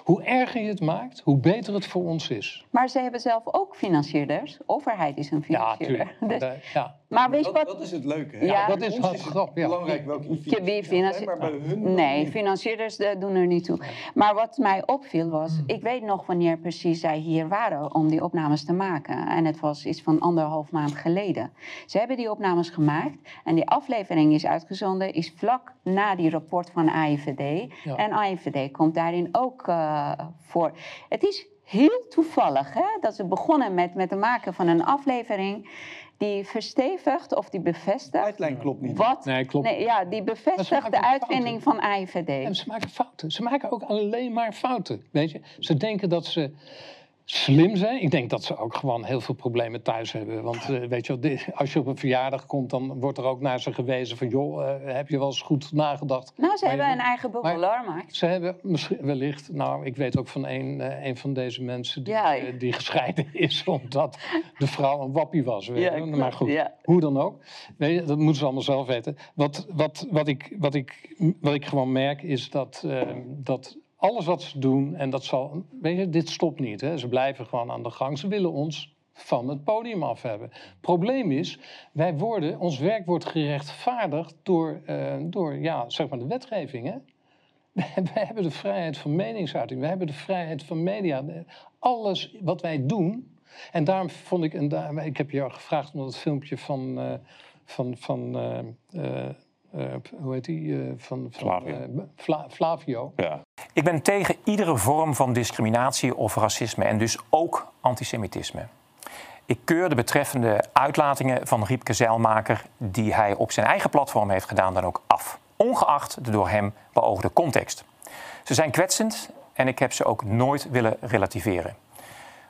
hoe erger je het maakt, hoe beter het voor ons is. Maar ze hebben zelf ook financierders. Overheid is een financierder. Dus- Maar, ja. maar weet je wat? dat is het leuke. hè? Ja. Dat is ons wat grap, ja. belangrijk welke Je wie financiert. maar bij hun Nee, financierders eh, doen er niet toe. Maar wat mij opviel was, Hmm. ik weet nog wanneer precies zij hier waren om die opnames te maken. En het was iets van anderhalf maand geleden. Ze hebben die opnames gemaakt en die aflevering is uitgezonden, is vlak na die rapport van AIVD. Ja. En AIVD komt daarin ook eh, voor. Het is heel toevallig hè, dat ze begonnen met, met het maken van een aflevering die verstevigt of die bevestigt. Uitlijn klopt niet. Wat? Nee, klopt. Nee, ja, die bevestigt de uitvinding van AIVD. En ze maken fouten. Ze maken ook alleen maar fouten. Weet je? Ze denken dat ze slim zijn. Ik denk dat ze ook gewoon heel veel problemen thuis hebben. Want uh, weet je, als je op een verjaardag komt, dan wordt er ook naar ze gewezen van... joh, uh, heb je wel eens goed nagedacht? Nou, ze Maar hebben je- een eigen bubbelaarmarkt. Ze hebben misschien wellicht... Nou, ik weet ook van een, eh, een van deze mensen die, Ja. eh, die gescheiden is... omdat de vrouw een wappie was. Weet Ja, je. maar goed, ja. hoe dan ook. Weet je, dat moeten ze allemaal zelf weten. Wat, wat, wat, ik, wat, ik, wat ik gewoon merk is dat... eh, dat alles wat ze doen, en dat zal. Weet je, dit stopt niet. Hè. Ze blijven gewoon aan de gang. Ze willen ons van het podium af hebben. Probleem is, wij worden, ons werk wordt gerechtvaardigd door, eh, door ja, zeg maar de wetgeving. Hè? Wij hebben de vrijheid van meningsuiting, wij hebben de vrijheid van media. Alles wat wij doen. En daarom vond ik, en daar, ik heb je al gevraagd om dat filmpje van, eh, van, van eh, hoe heet die? Eh, van, van, Flavio. eh, Fla- Flavio. Ja. Ik ben tegen iedere vorm van discriminatie of racisme en dus ook antisemitisme. Ik keur de betreffende uitlatingen van Riepke Zeilmaker, die hij op zijn eigen platform heeft gedaan, dan ook af. Ongeacht de door hem beoogde context. Ze zijn kwetsend en ik heb ze ook nooit willen relativeren.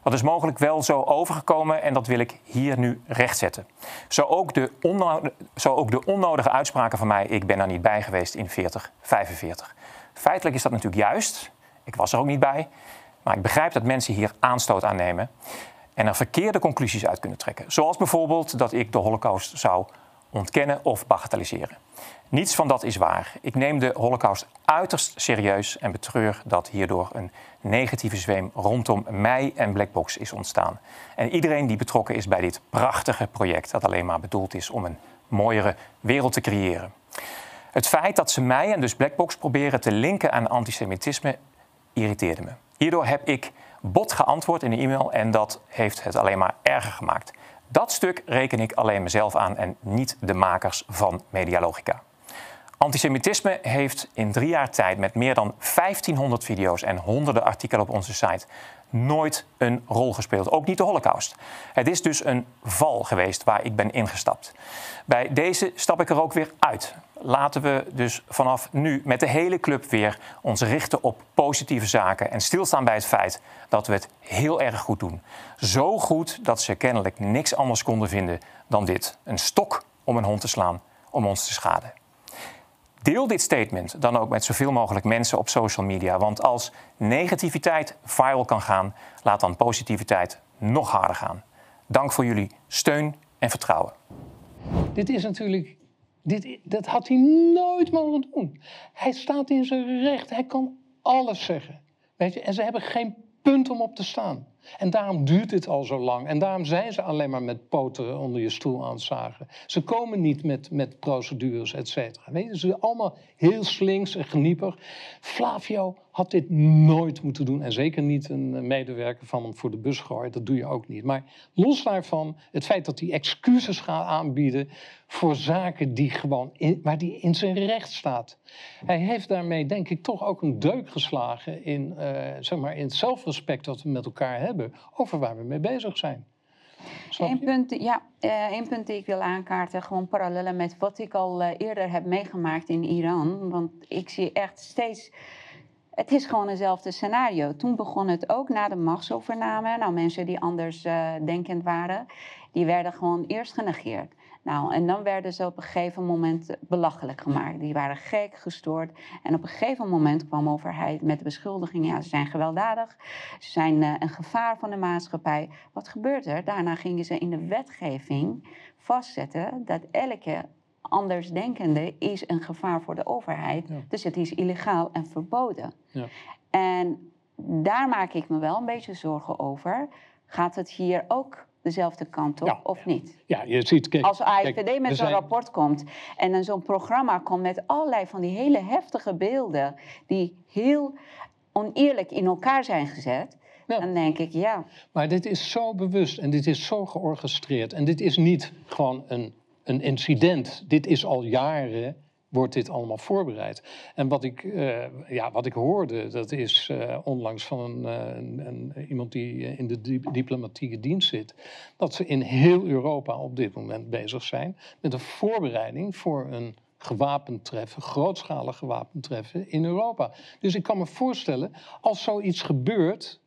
Dat is mogelijk wel zo overgekomen en dat wil ik hier nu rechtzetten. Zo ook de, zo ook de onnodige uitspraken van mij, ik ben er niet bij geweest in 4045. Feitelijk is dat natuurlijk juist. Ik was er ook niet bij. Maar ik begrijp dat mensen hier aanstoot aan nemen en er verkeerde conclusies uit kunnen trekken. Zoals bijvoorbeeld dat ik de Holocaust zou ontkennen of bagatelliseren. Niets van dat is waar. Ik neem de Holocaust uiterst serieus en betreur dat hierdoor een negatieve zweem rondom mij en Blackbox is ontstaan. En iedereen die betrokken is bij dit prachtige project, dat alleen maar bedoeld is om een mooiere wereld te creëren. Het feit dat ze mij en dus Blackbox proberen te linken aan antisemitisme irriteerde me. Hierdoor heb ik bot geantwoord in de e-mail en dat heeft het alleen maar erger gemaakt. Dat stuk reken ik alleen mezelf aan en niet de makers van Medialogica. Antisemitisme heeft in drie jaar tijd met meer dan 1500 video's en honderden artikelen op onze site nooit een rol gespeeld. Ook niet de Holocaust. Het is dus een val geweest waar ik ben ingestapt. Bij deze stap ik er ook weer uit. Laten we dus vanaf nu met de hele club weer ons richten op positieve zaken en stilstaan bij het feit dat we het heel erg goed doen. Zo goed dat ze kennelijk niks anders konden vinden dan dit: een stok om een hond te slaan om ons te schaden. Deel dit statement dan ook met zoveel mogelijk mensen op social media. Want als negativiteit viral kan gaan, laat dan positiviteit nog harder gaan. Dank voor jullie steun en vertrouwen. Dit is natuurlijk. Dit, dat had hij nooit mogen doen. Hij staat in zijn recht. Hij kan alles zeggen. Weet je? En ze hebben geen punt om op te staan. En daarom duurt dit al zo lang. En daarom zijn ze alleen maar met poten onder je stoel aan het zagen. Ze komen niet met, met procedures, et cetera. Weet je, ze zijn allemaal heel slinks en geniepig. Flavio had dit nooit moeten doen. En zeker niet een eh, medewerker van hem voor de bus gooien. Dat doe je ook niet. Maar los daarvan, het feit dat hij excuses gaat aanbieden... voor zaken die gewoon in, waar hij in zijn recht staat. Hij heeft daarmee, denk ik, toch ook een deuk geslagen... in, eh, zeg maar, in het zelfrespect dat we met elkaar hebben... over waar we mee bezig zijn. Eén punt, ja, eh, één punt die ik wil aankaarten, gewoon parallellen met wat ik al eerder heb meegemaakt in Iran. Want ik zie echt steeds. Het is gewoon eenzelfde scenario. Toen begon het ook na de machtsovername. Nou, mensen die anders eh, denkend waren, die werden gewoon eerst genegeerd. Nou, en dan werden ze op een gegeven moment belachelijk gemaakt. Die waren gek, gestoord. En op een gegeven moment kwam overheid met de beschuldiging... ja, ze zijn gewelddadig, ze zijn eh, een gevaar van de maatschappij. Wat gebeurt er? Daarna gingen ze in de wetgeving vastzetten... dat elke andersdenkende is een gevaar voor de overheid. Dus het is illegaal en verboden. Ja. En daar maak ik me wel een beetje zorgen over. Gaat het hier ook dezelfde kant op of niet? Ja, je ziet, kijk, Als AIVD met zo'n zijn- rapport komt en dan zo'n programma komt met allerlei van die hele heftige beelden die heel oneerlijk in elkaar zijn gezet, dan denk ik ja. Maar dit is zo bewust en dit is zo georchestreerd. En dit is niet gewoon een, een incident. Dit is al jaren, wordt dit allemaal voorbereid. En wat ik, eh, ja, wat ik hoorde, dat is eh, onlangs van een, eh, iemand die in de di- diplomatieke dienst zit... dat ze in heel Europa op dit moment bezig zijn met een voorbereiding voor een gewapend treffen, grootschalig gewapend treffen in Europa. Dus ik kan me voorstellen, als zoiets gebeurt,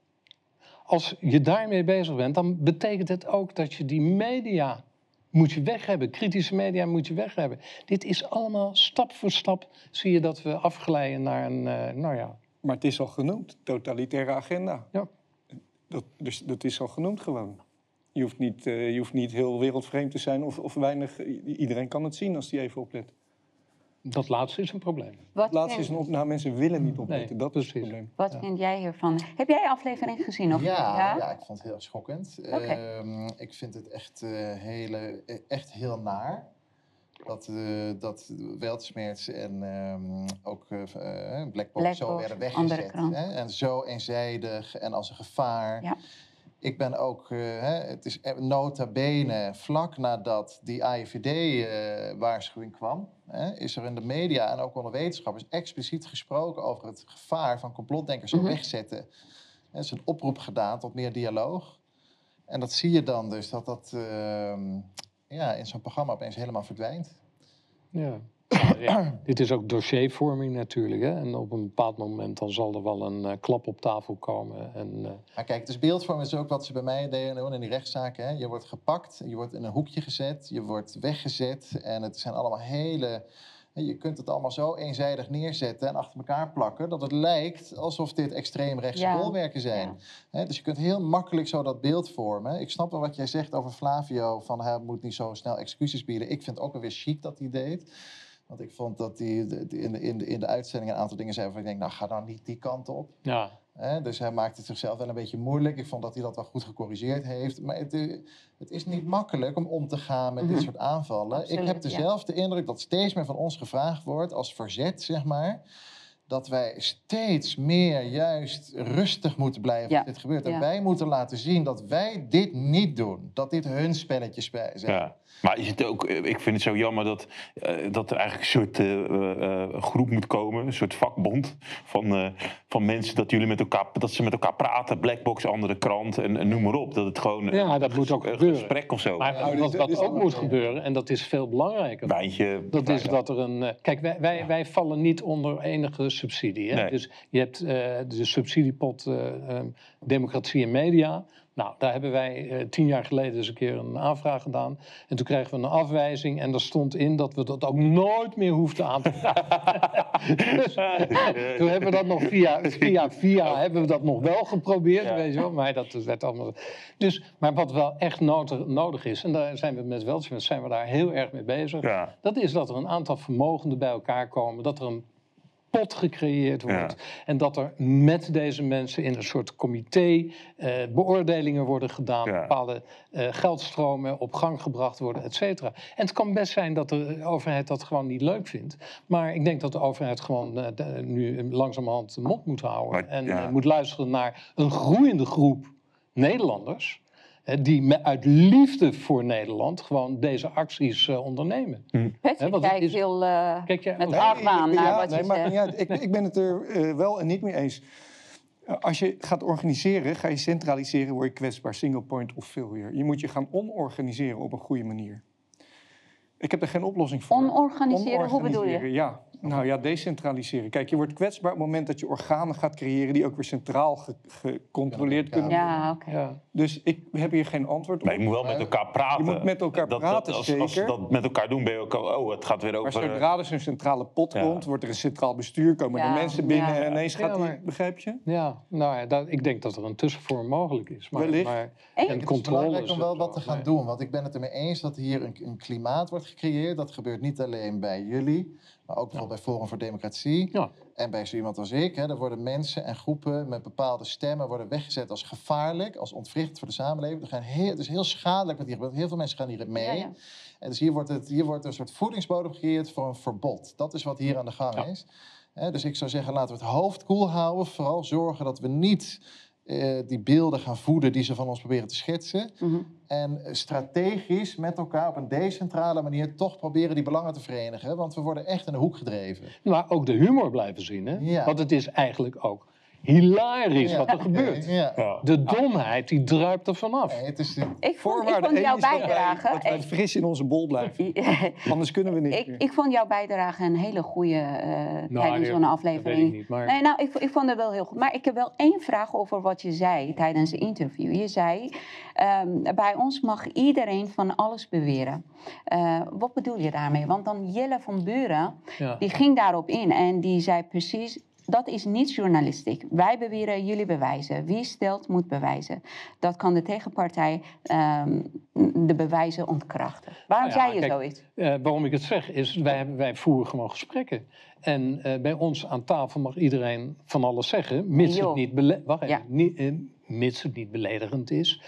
als je daarmee bezig bent, dan betekent het ook dat je die media moet je weg hebben. Kritische media moet je weg hebben. Dit is allemaal stap voor stap zie je dat we afglijden naar een, uh, nou ja. Maar het is al genoemd, totalitaire agenda. Ja. Dat, dus dat is al genoemd gewoon. Je hoeft niet, uh, je hoeft niet heel wereldvreemd te zijn of, of weinig. Iedereen kan het zien als die even oplet. Dat laatste is een probleem. Wat dat laatste is een op, nou, mensen willen niet opletten. Nee, dat is het probleem. Wat ja. vind jij hiervan? Heb jij aflevering gezien? Of ja, ja? ja, ik vond het heel schokkend. Okay. Uh, ik vind het echt, uh, hele, echt heel naar. Dat, uh, dat Weltsmeerts en um, ook uh, Blackbox Black zo werden weggezet. Hè? En zo eenzijdig en als een gevaar. Ja. Ik ben ook, uh, hè, het is nota bene, vlak nadat die AIVD-waarschuwing uh, kwam, hè, is er in de media en ook onder wetenschappers expliciet gesproken over het gevaar van complotdenkers mm -hmm. wegzetten. Er is een oproep gedaan tot meer dialoog. En dat zie je dan dus, dat dat uh, ja, in zo'n programma opeens helemaal verdwijnt. Ja. Nou, ja, dit is ook dossiervorming natuurlijk. Hè? En op een bepaald moment dan zal er wel een uh, klap op tafel komen. En, uh... Maar kijk, dus beeldvorming is ook wat ze bij mij deden in die rechtszaken. Hè? Je wordt gepakt, je wordt in een hoekje gezet, je wordt weggezet. En het zijn allemaal hele... Je kunt het allemaal zo eenzijdig neerzetten en achter elkaar plakken... dat het lijkt alsof dit extreemrechtse ja. bolwerken zijn. Ja. Dus je kunt heel makkelijk zo dat beeld vormen. Ik snap wel wat jij zegt over Flavio, van hij moet niet zo snel excuses bieden. Ik vind het ook wel weer chic dat hij deed. Want ik vond dat hij in de, in, de, in de uitzending een aantal dingen zei waarvan ik denk, nou ga dan niet die kant op. Ja. He, dus hij maakte het zichzelf wel een beetje moeilijk. Ik vond dat hij dat wel goed gecorrigeerd heeft. Maar het, het is niet makkelijk om om te gaan met dit soort aanvallen. Absoluut, ik heb dezelfde ja. indruk dat steeds meer van ons gevraagd wordt als verzet, zeg maar dat wij steeds meer juist rustig moeten blijven ja. als dit gebeurt. En Ja. wij moeten laten zien dat wij dit niet doen. Dat dit hun spelletjes bij- zijn. Ja. Maar is het ook, eh, ik vind het zo jammer dat, eh, dat er eigenlijk een soort eh, eh, groep moet komen, een soort vakbond van, eh, van mensen dat jullie met elkaar, dat ze met elkaar praten, Blackbox, andere krant en, en noem maar op. Dat het gewoon Ja, dat moet ook een gebeuren. gesprek of zo. Maar wat, wat ook moet gebeuren, en dat is veel belangrijker. Wijntje. Dat is dat er een. Kijk, wij, wij, wij vallen niet onder enige subsidie. Hè? Nee. Dus je hebt eh, de subsidiepot eh, ehm, Democratie en Media. Nou, daar hebben wij eh, tien jaar geleden eens een keer een aanvraag gedaan. En toen kregen we een afwijzing. En daar stond in dat we dat ook nooit meer hoefden aan te vragen. dus, toen hebben we dat nog via, via, via hebben we dat nog wel geprobeerd. Weet je wel? Maar dat werd allemaal. Dus, maar wat wel echt nodig, nodig is, en daar zijn we met Weltschmerz zijn we daar heel erg mee bezig. Ja. Dat is dat er een aantal vermogenden bij elkaar komen. Dat er een pot gecreëerd wordt. En dat er met deze mensen in een soort comité eh, beoordelingen worden gedaan. Bepaalde eh, geldstromen op gang gebracht worden, et cetera. En het kan best zijn dat de overheid dat gewoon niet leuk vindt. Maar ik denk dat de overheid gewoon eh, de- nu langzamerhand de mond moet houden. en ja. moet luisteren naar een groeiende groep Nederlanders. Die me- uit liefde voor Nederland gewoon deze acties eh, ondernemen. Want het kijkt is- heel eh, Kijk, ja, met nee, argwaan naar ja, wat nee, je niet uit. Ik, ik ben het er eh, wel en niet mee eens. Als je gaat organiseren, ga je centraliseren, word je kwetsbaar. Single point of failure. Je moet je gaan onorganiseren op een goede manier. Ik heb er geen oplossing voor. Onorganiseren, hoe bedoel je? Onorganiseren, Ja, nou ja, decentraliseren. Kijk, je wordt kwetsbaar op het moment dat je organen gaat creëren die ook weer centraal ge- gecontroleerd kunnen worden. Ja, oké. Dus ik heb hier geen antwoord op. Nee, je moet wel met elkaar praten. Je moet met elkaar dat, praten, dat, als, zeker. Als dat met elkaar doen, ben je ook al, oh, het gaat weer Maar over... zodra er zo'n centrale pot Ja. komt, wordt er een centraal bestuur, komen Ja, er mensen binnen ja. en ineens gaat Ja, die, maar- begrijp je? Ja, nou ja, dat, ik denk dat er een tussenvorm mogelijk is. Maar, Wellicht. maar, Het en is controle belangrijk is om wel het wat te gaan nee. doen. Want ik ben het ermee eens dat hier een, een klimaat wordt gecreëerd. Dat gebeurt niet alleen bij jullie, maar ook bijvoorbeeld bij Forum voor Democratie. En bij zo iemand als ik. Hè, er worden mensen en groepen met bepaalde stemmen worden weggezet als gevaarlijk, als ontwricht voor de samenleving. Er gaan heel, het is heel schadelijk wat hier gebeurt. Heel veel mensen gaan hier mee. En dus hier wordt, het, hier wordt een soort voedingsbodem gecreëerd voor een verbod. Dat is wat hier aan de gang is. Dus ik zou zeggen, laten we het hoofd koel houden. Vooral zorgen dat we niet eh, die beelden gaan voeden die ze van ons proberen te schetsen. Mhm. En eh, strategisch met elkaar op een decentrale manier toch proberen die belangen te verenigen. Want we worden echt in de hoek gedreven. Maar ook de humor blijven zien. Hè? Ja. Want het is eigenlijk ook... hilarisch Ja. wat er gebeurt. Ja. De domheid die druipt er vanaf. Het is Ik vond, ik vond jouw is dat wij- bijdrage... Dat wij fris in onze bol blijven. Anders kunnen we niet Ik, meer. ik vond jouw bijdrage een hele goede eh tijdens nee, zo'n dat weet aflevering. ik niet, maar- Nee, nou, ik, ik vond het wel heel goed. Maar ik heb wel één vraag over wat je zei tijdens het interview. Je zei, ehm, bij ons mag iedereen van alles beweren. Eh, wat bedoel je daarmee? Want dan Jelle van Buren, Ja. die ging daarop in en die zei precies... Dat is niet journalistiek. Wij beweren, jullie bewijzen. Wie stelt, moet bewijzen. Dat kan de tegenpartij ehm, de bewijzen ontkrachten. Waarom Nou ja, zei je kijk, zoiets? eh, waarom ik het zeg is, wij, wij voeren gewoon gesprekken. En eh, bij ons aan tafel mag iedereen van alles zeggen, mits, het niet, bele- wacht even, Ja. niet, eh, mits het niet beledigend is.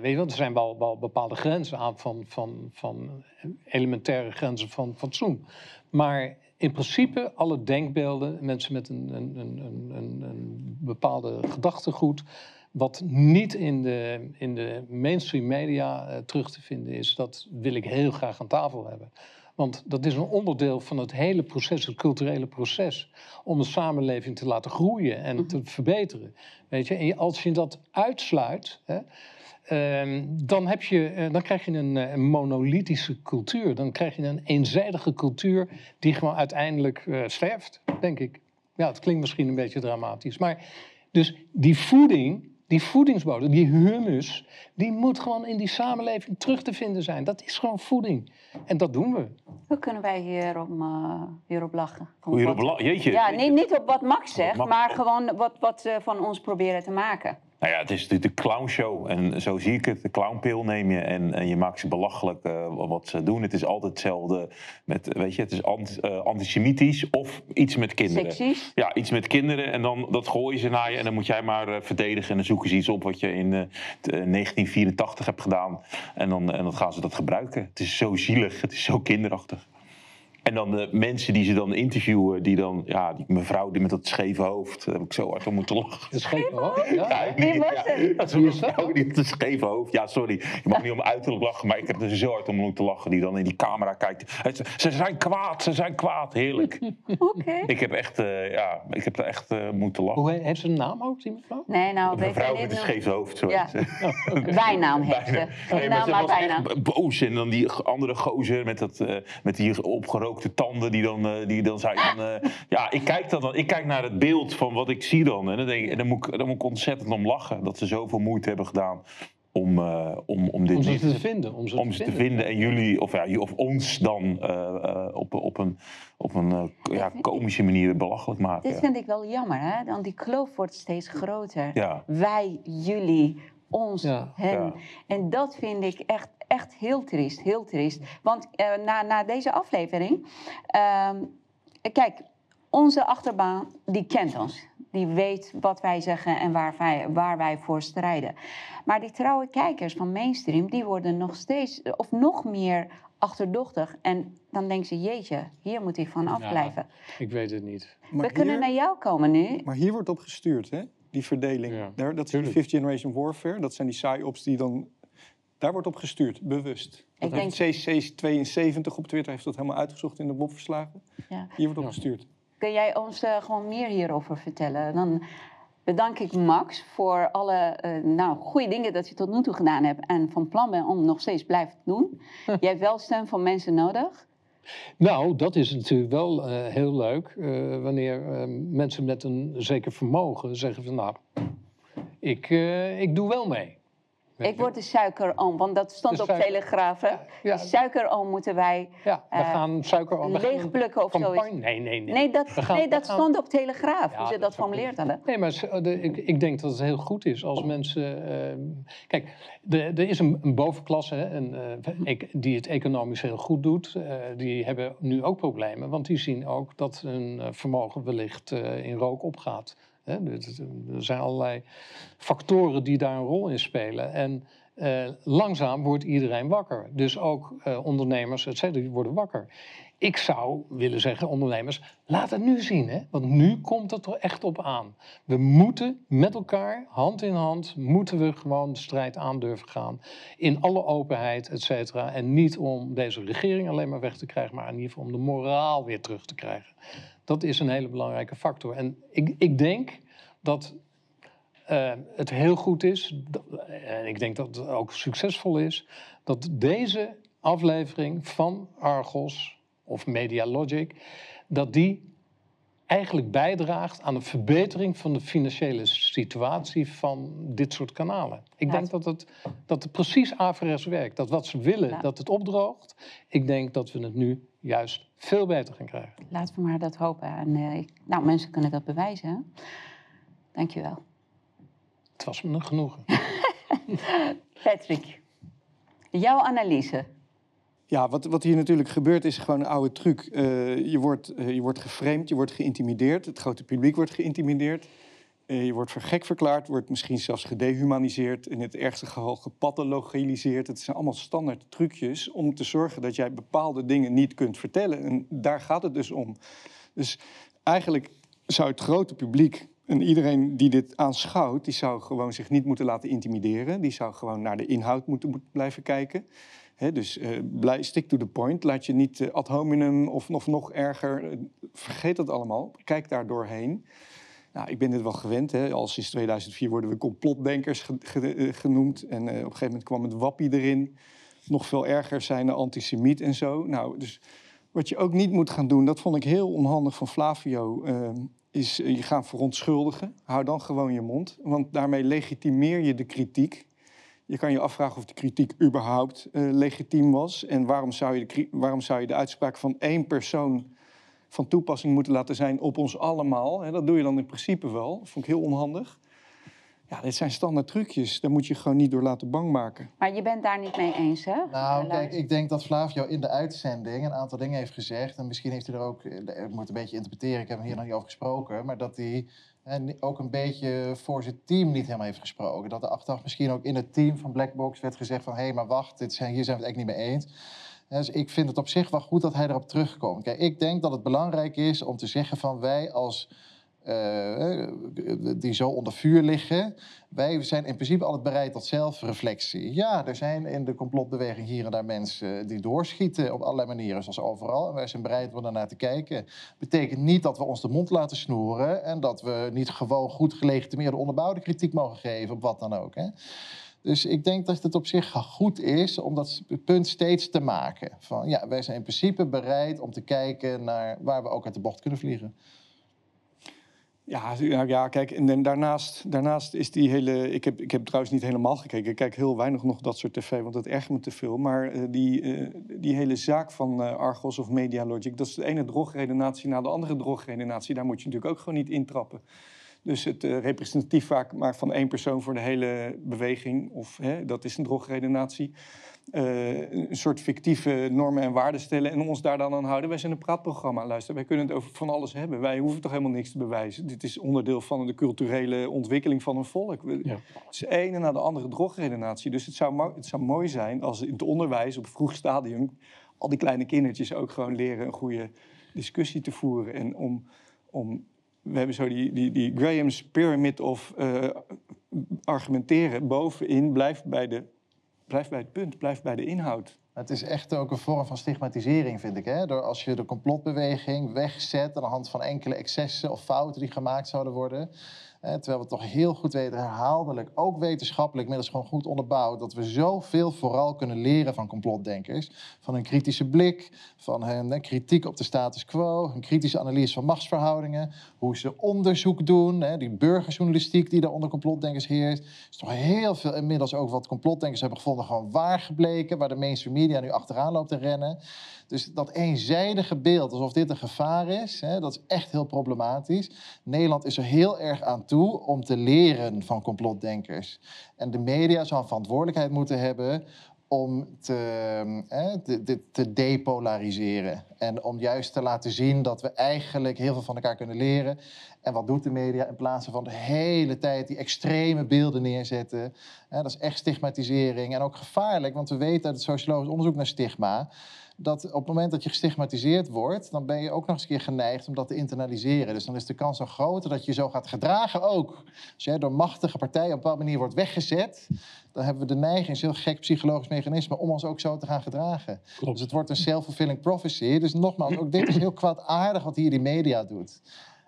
Weet je wel, er zijn wel, wel bepaalde grenzen aan van, van, van elementaire grenzen van fatsoen. Maar in principe alle denkbeelden, mensen met een, een, een, een, een, bepaalde gedachtegoed, wat niet in de, in de mainstream media eh, terug te vinden is, dat wil ik heel graag aan tafel hebben. Want dat is een onderdeel van het hele proces, het culturele proces, om een samenleving te laten groeien en te verbeteren. Weet je? En als je dat uitsluit, hè, dan, heb je, eh, dan krijg je een, eh, een monolithische cultuur. Dan krijg je een eenzijdige cultuur die gewoon uiteindelijk eh, sterft, denk ik. Ja, het klinkt misschien een beetje dramatisch. Maar dus die voeding, die voedingsbodem, die humus, die moet gewoon in die samenleving terug te vinden zijn. Dat is gewoon voeding. En dat doen we. Hoe kunnen wij hierop, eh hierop lachen? Hierop wat- la- jeetje, Ja, jeetje. nee, niet op wat Max zegt, Max- maar gewoon wat, wat ze van ons proberen te maken. Nou ja, het is natuurlijk de clownshow. En zo zie ik het. De clownpil neem je en, en je maakt ze belachelijk eh, wat ze doen. Het is altijd hetzelfde. Met, weet je, het is ant, eh, antisemitisch of iets met kinderen. Seksies? Ja, iets met kinderen. En dan dat gooien ze naar je. En dan moet jij maar eh, verdedigen. En dan zoeken ze iets op wat je in eh, t- eh, 1984 hebt gedaan. En dan, en dan gaan ze dat gebruiken. Het is zo zielig. Het is zo kinderachtig. En dan de mensen die ze dan interviewen, die dan, ja, die mevrouw die met dat scheve hoofd, daar heb ik zo hard om moeten lachen. Het scheve hoofd? Ja. Wie was het? Dat is een mevrouw die met een scheve hoofd. Ja, sorry, je mag niet om uiterlijk lachen, maar ik heb er zo hard om moeten lachen. Die dan in die camera kijkt. Ze zijn kwaad, ze zijn kwaad. Heerlijk. Oké. Ik heb echt, eh, ja, ik heb er echt eh, moeten lachen. Hoe he- heeft ze een naam ook, die mevrouw? Nee, nou, Een weet mevrouw met een scheef hoofd, zo Ja. ze. Bijnaam heeft ze. Nee, Geen maar naam, ze maar was bijnaam. echt boos. En dan die andere gozer met, dat, eh, met die opgerookte tanden die dan, eh, die dan zei... Van, eh, ja, ik kijk, dan, ik kijk naar het beeld van wat ik zie dan. En dan, denk ik, dan, moet, ik, dan moet ik ontzettend om lachen. Dat ze zoveel moeite hebben gedaan om, eh, om, om dit Om ze niet- te vinden. Om ze, om ze te vinden en jullie, of, ja, of ons dan eh, eh, op, op een, op een eh, ja, komische manier belachelijk maken. Dit vind ik wel jammer, hè? Want die kloof wordt steeds groter. Ja. Wij, jullie, ons, hen. Ja. En dat vind ik echt, echt heel triest, heel triest. Want eh, na, na deze aflevering... ehm, kijk, onze achterbaan, die kent ons. Die weet wat wij zeggen en waar wij, waar wij voor strijden. Maar die trouwe kijkers van mainstream, die worden nog steeds... of nog meer achterdochtig. En dan denken ze, jeetje, hier moet hij van afblijven. Ik weet het niet. We kunnen naar jou komen nu. Maar hier wordt op gestuurd, hè? Die verdeling. Daar, dat is die Fifth Generation Warfare. Dat zijn die psyops die dan... Daar wordt op gestuurd, bewust. Dat Ik heeft CC72 op Twitter heeft dat helemaal uitgezocht in de Bob-verslagen. Ja. Hier wordt op gestuurd. Kun jij ons eh, gewoon meer hierover vertellen? Dan bedank ik Max voor alle eh, nou, goede dingen dat je tot nu toe gedaan hebt en van plan bent om nog steeds blijven te doen. Jij hebt wel steun van mensen nodig. Nou, dat is natuurlijk wel eh, heel leuk. eh, wanneer eh, mensen met een zeker vermogen zeggen van nou, ik, eh, ik doe wel mee. Ik word de suikeroom, want dat stond op Telegraaf. hè? De suikeroom moeten wij Ja, we eh, gaan suiker... we gaan een leegplukken of zoiets. Nee, nee, nee. Nee, dat, gaan- nee, dat gaan- stond op Telegraaf, Ja, hoe ze dat formuleerd hadden. Nee, maar ik, ik denk dat het heel goed is als mensen. eh, kijk, er is een, een bovenklasse hè, en, eh, die het economisch heel goed doet. die hebben nu ook problemen, want die zien ook dat hun vermogen wellicht in rook opgaat. Er zijn allerlei factoren die daar een rol in spelen. En eh, langzaam wordt iedereen wakker. Dus ook eh, ondernemers, et die worden wakker. Ik zou willen zeggen, ondernemers, laat het nu zien. Hè? Want nu komt het er echt op aan. We moeten met elkaar, hand in hand, moeten we gewoon de strijd aan durven gaan. In alle openheid, et cetera. En niet om deze regering alleen maar weg te krijgen, maar in ieder geval om de moraal weer terug te krijgen. Dat is een hele belangrijke factor. En ik, ik denk dat eh, het heel goed is, dat- en ik denk dat het ook succesvol is, dat deze aflevering van Argos of Media Logic, dat die eigenlijk bijdraagt aan een verbetering van de financiële situatie van dit soort kanalen. Ik denk dat het, dat het precies averechts werkt. Dat wat ze willen, Ja. dat het opdroogt. Ik denk dat we het nu juist veel beter gaan krijgen. Laten we maar dat hopen. En, eh, ik- nou, mensen kunnen dat bewijzen. hè? Dankjewel. Het was me een genoegen. Patrick, jouw analyse. Ja, wat, wat hier natuurlijk gebeurt is gewoon een oude truc. Eh, je, wordt, eh, je wordt geframed, je wordt geïntimideerd. Het grote publiek wordt geïntimideerd. Eh, je wordt voor gek verklaard, wordt misschien zelfs gedehumaniseerd. In het ergste geval gepathologiseerd. Het zijn allemaal standaard trucjes om te zorgen dat jij bepaalde dingen niet kunt vertellen. En daar gaat het dus om. Dus eigenlijk zou het grote publiek en iedereen die dit aanschouwt, die zou gewoon zich niet moeten laten intimideren. Die zou gewoon naar de inhoud moeten, blijven kijken. Dus blij, stick to the point. Laat je niet eh, ad hominem of, of nog erger. vergeet dat allemaal. Kijk daar doorheen. Nou, ik ben dit wel gewend. Hè. Al sinds 2004 worden we complotdenkers eh, genoemd. En eh, op een gegeven moment kwam het wappie erin. Nog veel erger zijn de antisemiet en zo. Nou, dus wat je ook niet moet gaan doen, dat vond ik heel onhandig van Flavio, eh, is je gaan verontschuldigen. Hou dan gewoon je mond, want daarmee legitimeer je de kritiek. Je kan je afvragen of de kritiek überhaupt legitiem was. En waarom zou, je de, waarom zou je de uitspraak van één persoon van toepassing moeten laten zijn op ons allemaal? Hè, dat doe je dan in principe wel. Dat vond ik heel onhandig. Ja, dit zijn standaard trucjes. Daar moet je gewoon niet door laten bang maken. Maar je bent daar niet mee eens, hè? Nou, kijk, ik denk dat Flavio in de uitzending een aantal dingen heeft gezegd. En misschien heeft hij er ook, ik moet een beetje interpreteren, ik heb hem hier nog niet over gesproken. Maar dat hij eh, ook een beetje voor zijn team niet helemaal heeft gesproken. Dat er achteraf misschien ook in het team van Blackbox werd gezegd van... hé, hey, maar wacht, dit zijn, hier zijn we het eigenlijk niet mee eens. Eh, Dus ik vind het op zich wel goed dat hij erop terugkomt. Kijk, ik denk dat het belangrijk is om te zeggen van wij als eh, die zo onder vuur liggen. Wij zijn in principe altijd bereid tot zelfreflectie. Ja, er zijn in de complotbeweging hier en daar mensen die doorschieten op allerlei manieren, zoals overal. En wij zijn bereid om daarnaar te kijken. Betekent niet dat we ons de mond laten snoeren en dat we niet gewoon goed gelegitimeerde onderbouwde kritiek mogen geven op wat dan ook. Hè. Dus ik denk dat het op zich goed is om dat punt steeds te maken. Van ja, wij zijn in principe bereid om te kijken naar waar we ook uit de bocht kunnen vliegen. Ja, nou ja, kijk, en daarnaast, daarnaast is die hele... Ik heb, ik heb trouwens niet helemaal gekeken. Ik kijk heel weinig nog dat soort tv, want dat ergert me te veel. Maar eh, die, eh, die hele zaak van eh, Argos of Media Logic... dat is de ene drogredenatie na de andere drogredenatie. Daar moet je natuurlijk ook gewoon niet intrappen. Dus het eh, representatief vaak maar van één persoon voor de hele beweging... of hè, dat is een drogredenatie... Eh, een soort fictieve normen en waarden stellen en ons daar dan aan houden. Wij zijn een praatprogramma, luister. Wij kunnen het over van alles hebben. Wij hoeven toch helemaal niks te bewijzen. Dit is onderdeel van de culturele ontwikkeling van een volk. We- Het is de ene na de andere drogredenatie. Dus het zou, het zou mooi zijn als in het onderwijs op vroeg stadium... al die kleine kindertjes ook gewoon leren een goede discussie te voeren. En om... om we hebben zo die, die, die Graham's Pyramid of eh, argumenteren. Bovenin blijf bij, de, blijf bij het punt, blijf bij de inhoud. Het is echt ook een vorm van stigmatisering, vind ik. Hè? Door als je de complotbeweging wegzet aan de hand van enkele excessen of fouten die gemaakt zouden worden. Terwijl we toch heel goed weten, herhaaldelijk, ook wetenschappelijk, middels gewoon goed onderbouwd, dat we zoveel vooral kunnen leren van complotdenkers. Van hun kritische blik, van hun kritiek op de status quo, hun kritische analyse van machtsverhoudingen, hoe ze onderzoek doen, die burgerjournalistiek die daar onder complotdenkers heerst. Er is toch heel veel inmiddels ook wat complotdenkers hebben gevonden, gewoon waar gebleken, waar de mainstream media nu achteraan loopt te rennen. Dus dat eenzijdige beeld, alsof dit een gevaar is, dat is echt heel problematisch. Nederland is er heel erg aan toe om te leren van complotdenkers. En de media zou een verantwoordelijkheid moeten hebben om te, hè, te, te- te depolariseren. En om juist te laten zien dat we eigenlijk heel veel van elkaar kunnen leren. En wat doet de media in plaats van de hele tijd die extreme beelden neerzetten? Dat is echt stigmatisering en ook gevaarlijk, want we weten uit het sociologisch onderzoek naar stigma dat op het moment dat je gestigmatiseerd wordt, dan ben je ook nog eens een keer geneigd om dat te internaliseren. Dus dan is de kans zo groter dat je zo gaat gedragen ook. Als jij door machtige partijen op een bepaalde manier wordt weggezet, dan hebben we de neiging, is een heel gek psychologisch mechanisme, om ons ook zo te gaan gedragen. Dus het wordt een self-fulfilling prophecy. Dus nogmaals, ook dit is heel kwaadaardig wat hier die media doet.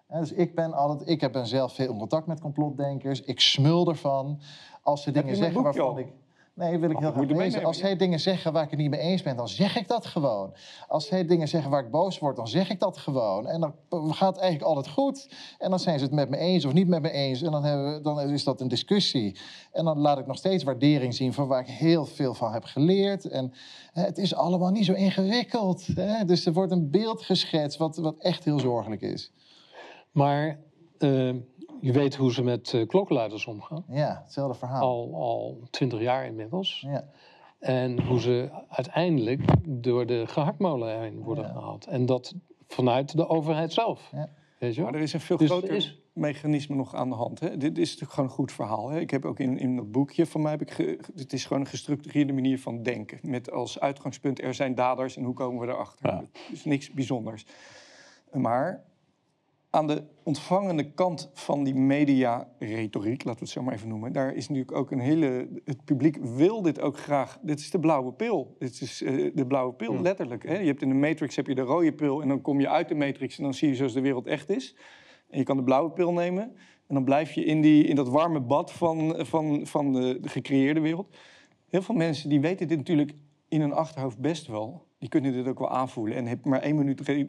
Dus ik ben altijd, ik heb ben zelf veel in contact met complotdenkers. Ik smul ervan. Als ze dingen zeggen waarvan ik. Nee, wil ik heel graag lezen. meenemen, Als zij dingen zeggen waar ik het niet mee eens ben, dan zeg ik dat gewoon. Als zij dingen zeggen waar ik boos word, dan zeg ik dat gewoon. En dan gaat het eigenlijk altijd goed. En dan zijn ze het met me eens of niet met me eens. En dan, hebben we, dan is dat een discussie. En dan laat ik nog steeds waardering zien voor waar ik heel veel van heb geleerd. En hè, het is allemaal niet zo ingewikkeld. Hè? Dus er wordt een beeld geschetst wat, wat echt heel zorgelijk is. Maar eh, je weet hoe ze met eh, klokkenluiders omgaan. Ja, hetzelfde verhaal. Al, al twintig jaar inmiddels. Ja. En hoe ze uiteindelijk door de gehaktmolen heen worden gehaald. En dat vanuit de overheid zelf. Weet je wel? Maar er is een veel Dus groter er is- mechanisme nog aan de hand. Hè? Dit is natuurlijk gewoon een goed verhaal. Hè? Ik heb ook in, in dat boekje van mij... Heb ik ge- het is gewoon een gestructureerde manier van denken. Met als uitgangspunt er zijn daders en hoe komen we erachter. Het is niks bijzonders. Maar aan de ontvangende kant van die media-retoriek, laten we het zo maar even noemen, daar is natuurlijk ook een hele. Het publiek wil dit ook graag. Dit is de blauwe pil. Dit is eh, de blauwe pil, Hmm. letterlijk. Hè? Je hebt in de Matrix heb je de rode pil en dan kom je uit de Matrix en dan zie je zoals de wereld echt is. En je kan de blauwe pil nemen en dan blijf je in, die, in dat warme bad van, van, van de, de gecreëerde wereld. Heel veel mensen die weten dit natuurlijk in hun achterhoofd best wel. Die kunnen dit ook wel aanvoelen en hebben maar één minuut eh,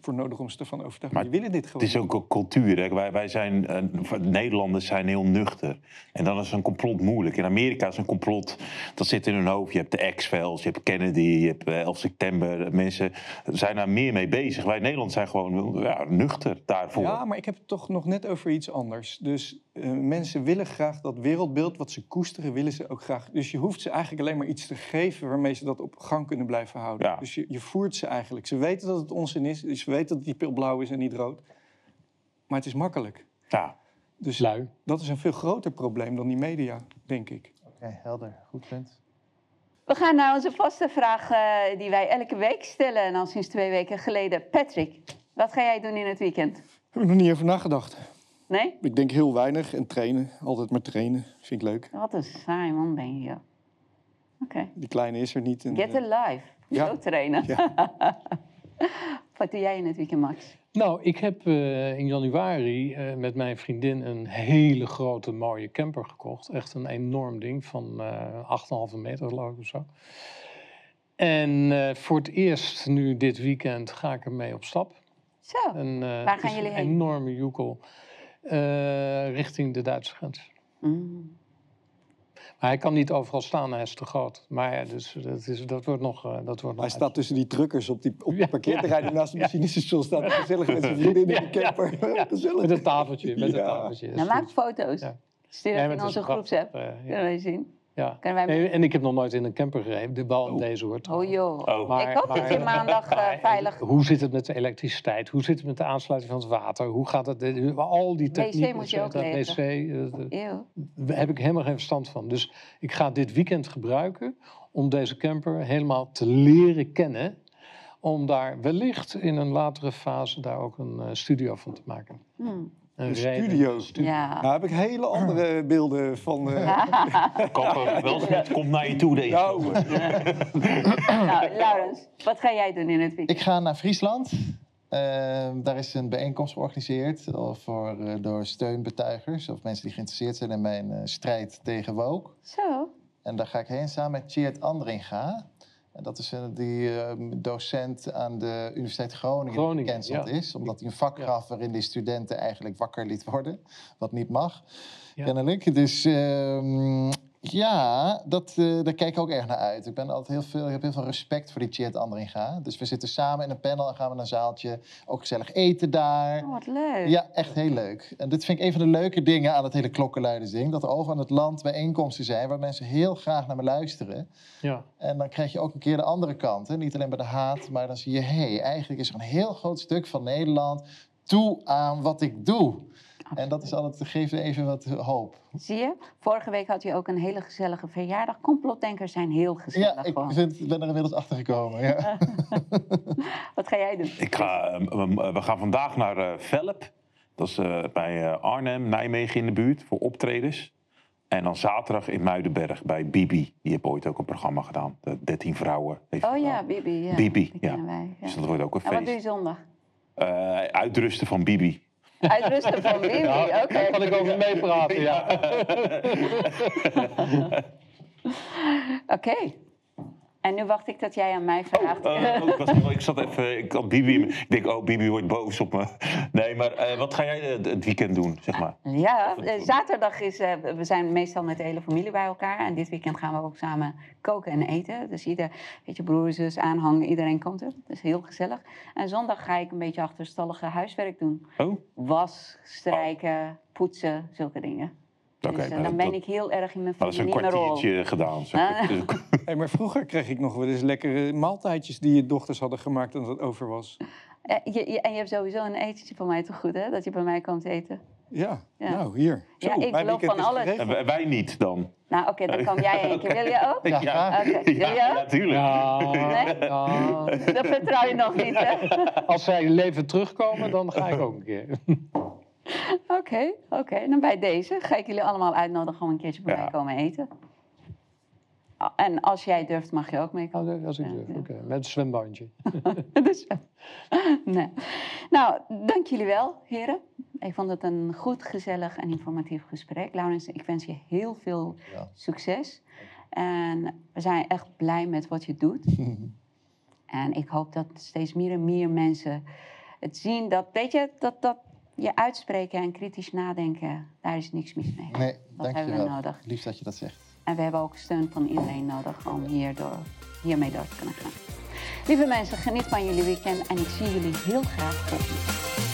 voor nodig om ze ervan over te overtuigen. Maar die willen dit gewoon. Het is ook een cultuur. Hè. Wij, wij zijn, eh, Nederlanders zijn heel nuchter. En dan is een complot moeilijk. In Amerika is een complot, dat zit in hun hoofd. Je hebt de X-Files, je hebt Kennedy, je hebt eh, 11 september. Mensen zijn daar meer mee bezig. Wij in Nederland zijn gewoon ja, nuchter daarvoor. Ja, maar ik heb het toch nog net over iets anders. Dus mensen willen graag dat wereldbeeld wat ze koesteren, willen ze ook graag. Dus je hoeft ze eigenlijk alleen maar iets te geven waarmee ze dat op gang kunnen blijven houden. Dus je, je voert ze eigenlijk. Ze weten dat het onzin is, dus ze weten dat die pil blauw is en niet rood. Maar het is makkelijk. Ja. Dus dat is een veel groter probleem dan die media, denk ik. Oké, helder. Goed punt. We gaan naar onze vaste vraag eh, die wij elke week stellen. En al sinds twee weken geleden. Patrick, wat ga jij doen in het weekend? Heb ik nog niet over nagedacht. Nee? Ik denk heel weinig en trainen. Altijd maar trainen. Vind ik leuk. Wat een saai man ben je. joh. Oké. Die kleine is er niet. En, Get eh, alive. Ja. Zo trainen. wat doe jij in het weekend, Max? Nou, ik heb eh, in januari eh, met mijn vriendin een hele grote mooie camper gekocht. Echt een enorm ding van eh 8,5 meter ik of zo. En voor het eerst nu dit weekend ga ik ermee op stap. Zo, En, waar gaan jullie een heen? enorme joekel. richting de Duitse grens. Mm. Maar hij kan niet overal staan, hij is te groot. Maar ja, dus dat, is, dat wordt nog... eh, dat wordt nog Hij staat tussen die truckers op die, op die parkeerterrein die naast het machinestation staat. hij Gezellig met zijn vriendin in die camper. Gezellig. Met een tafeltje, met een Ja. tafeltje. Nou, maak foto's. Stuur in onze groepsapp. eh, ja. Kunnen wij zien? Ja. Kunnen wij... Nee, en ik heb nog nooit in een camper gereden, de bal in deze hoort. Oh joh. Maar- ik hoop dat je maandag eh, veilig... Hoe zit het met de elektriciteit? Hoe zit het met de aansluiting van het water? Hoe gaat het? eh, Al die technieken. moet je ook cetera, leveren. wc, eh, Eeuw. daar heb ik helemaal geen verstand van. Dus ik ga dit weekend gebruiken om deze camper helemaal te leren kennen. Om daar wellicht in een latere fase daar ook een eh, studio van te maken. Hmm. Een Een rijden- studio. Ja. Nou heb ik hele andere beelden van... eh, Kapper, wel komt naar je toe deze Nou. nou, Laurens, wat ga jij doen in het weekend? Ik ga naar Friesland. Eh, daar is een bijeenkomst georganiseerd eh, voor, eh, door steunbetuigers of mensen die geïnteresseerd zijn in mijn eh, strijd tegen woke. Zo. En daar ga ik heen samen met Tjeerd Andringa. En dat is een, die eh, docent aan de Universiteit Groningen, Groningen, die gecanceld ja. is. Omdat hij een vak gaf waarin die studenten eigenlijk wakker liet worden. Wat niet mag, kennelijk. Dus ehm, ja, dat, eh, daar kijk ik ook erg naar uit. Ik, ben altijd heel veel, ik heb heel veel respect voor die Tjeerd Andringa. Dus we zitten samen in een panel en gaan we naar een zaaltje. Ook gezellig eten daar. Oh, wat leuk. Ja, echt heel leuk. En dit vind ik een van de leuke dingen aan het hele klokkenluidersding. Dat er overal in het land bijeenkomsten zijn waar mensen heel graag naar me luisteren. Ja. En dan krijg je ook een keer de andere kant. Hè? Niet alleen bij de haat, maar dan zie je... hé, hey, eigenlijk is er een heel groot stuk van Nederland toe aan wat ik doe. En dat is altijd, geeft even wat hoop. Zie je? Vorige week had u ook een hele gezellige verjaardag. Complotdenkers zijn heel gezellig Ja, ik vind, ben er inmiddels achter gekomen. Ja. Wat ga jij doen? Ik ga, eh, eh, we gaan vandaag naar eh Velp. Dat is eh, bij eh, Arnhem, Nijmegen in de buurt voor optredens. En dan zaterdag in Muidenberg bij Bibi. Die heeft ooit ook een programma gedaan. De 13 vrouwen. Heeft Oh ja, Bibi. Ja. Bibi, Die ja. kennen wij. Ja. Dus dat wordt ook een En wat doe feest. je zondag? Eh, uitrusten van Bibi. Uitrusten van Ja, oké. Daar kan ik over meepraten, ja. Oké. En nu wacht ik tot jij aan mij vraagt. Eh, oh, ik, was, ik zat even, ik had Bibi, ik denk, oh, Bibi wordt boos op me. Nee, maar eh, wat ga jij eh, het weekend doen, zeg maar? Ja, eh, zaterdag is, we zijn meestal met de hele familie bij elkaar. En dit weekend gaan we ook samen koken en eten. Dus ieder, weet je, broer, zus, aanhang, iedereen komt er. Dat is heel gezellig. En zondag ga ik een beetje achterstallige huiswerk doen. Oh? Was, strijken, poetsen, zulke dingen. Dus eh, nou, dan dat- ben ik heel erg in mijn Dat is een kwartiertje gedaan. Zeg. Ah. Dus- Hey, maar vroeger kreeg ik nog wel eens lekkere maaltijdjes die je dochters hadden gemaakt en dat het over was. Eh, je, je- en je hebt sowieso een etentje van mij toch goed, hè? Dat je bij mij komt eten. Ja, Ja. nou hier. Ja, ik weekend van alles. En wij- wij niet dan. Nou, oké, dan kom jij een keer. Wil je ook? Ja, ja, Oké, wil je ook? natuurlijk. Nee? Dat vertrouw je nog niet, hè? Als zij leven terugkomen, dan ga ik ook een keer. Oké, oké. Dan bij deze ga ik jullie allemaal uitnodigen om een keertje bij mij komen eten. Ah, En als jij durft, mag je ook meekomen. Oh, Als ik durf, oké. Met een zwembandje. Dus, nee. Nou, dank jullie wel, heren. Ik vond het een goed, gezellig en informatief gesprek. Laurens, ik wens je heel veel succes. En we zijn echt blij met wat je doet. en ik hoop dat steeds meer en meer mensen het zien. Dat, weet je, dat, dat je uitspreken en kritisch nadenken, daar is niks mis mee. Nee, dat hebben we dankjewel. nodig. Lief dat je dat zegt. En we hebben ook steun van iedereen nodig om hierdoor, hiermee door te kunnen gaan. Lieve mensen, geniet van jullie weekend en ik zie jullie heel graag volgende.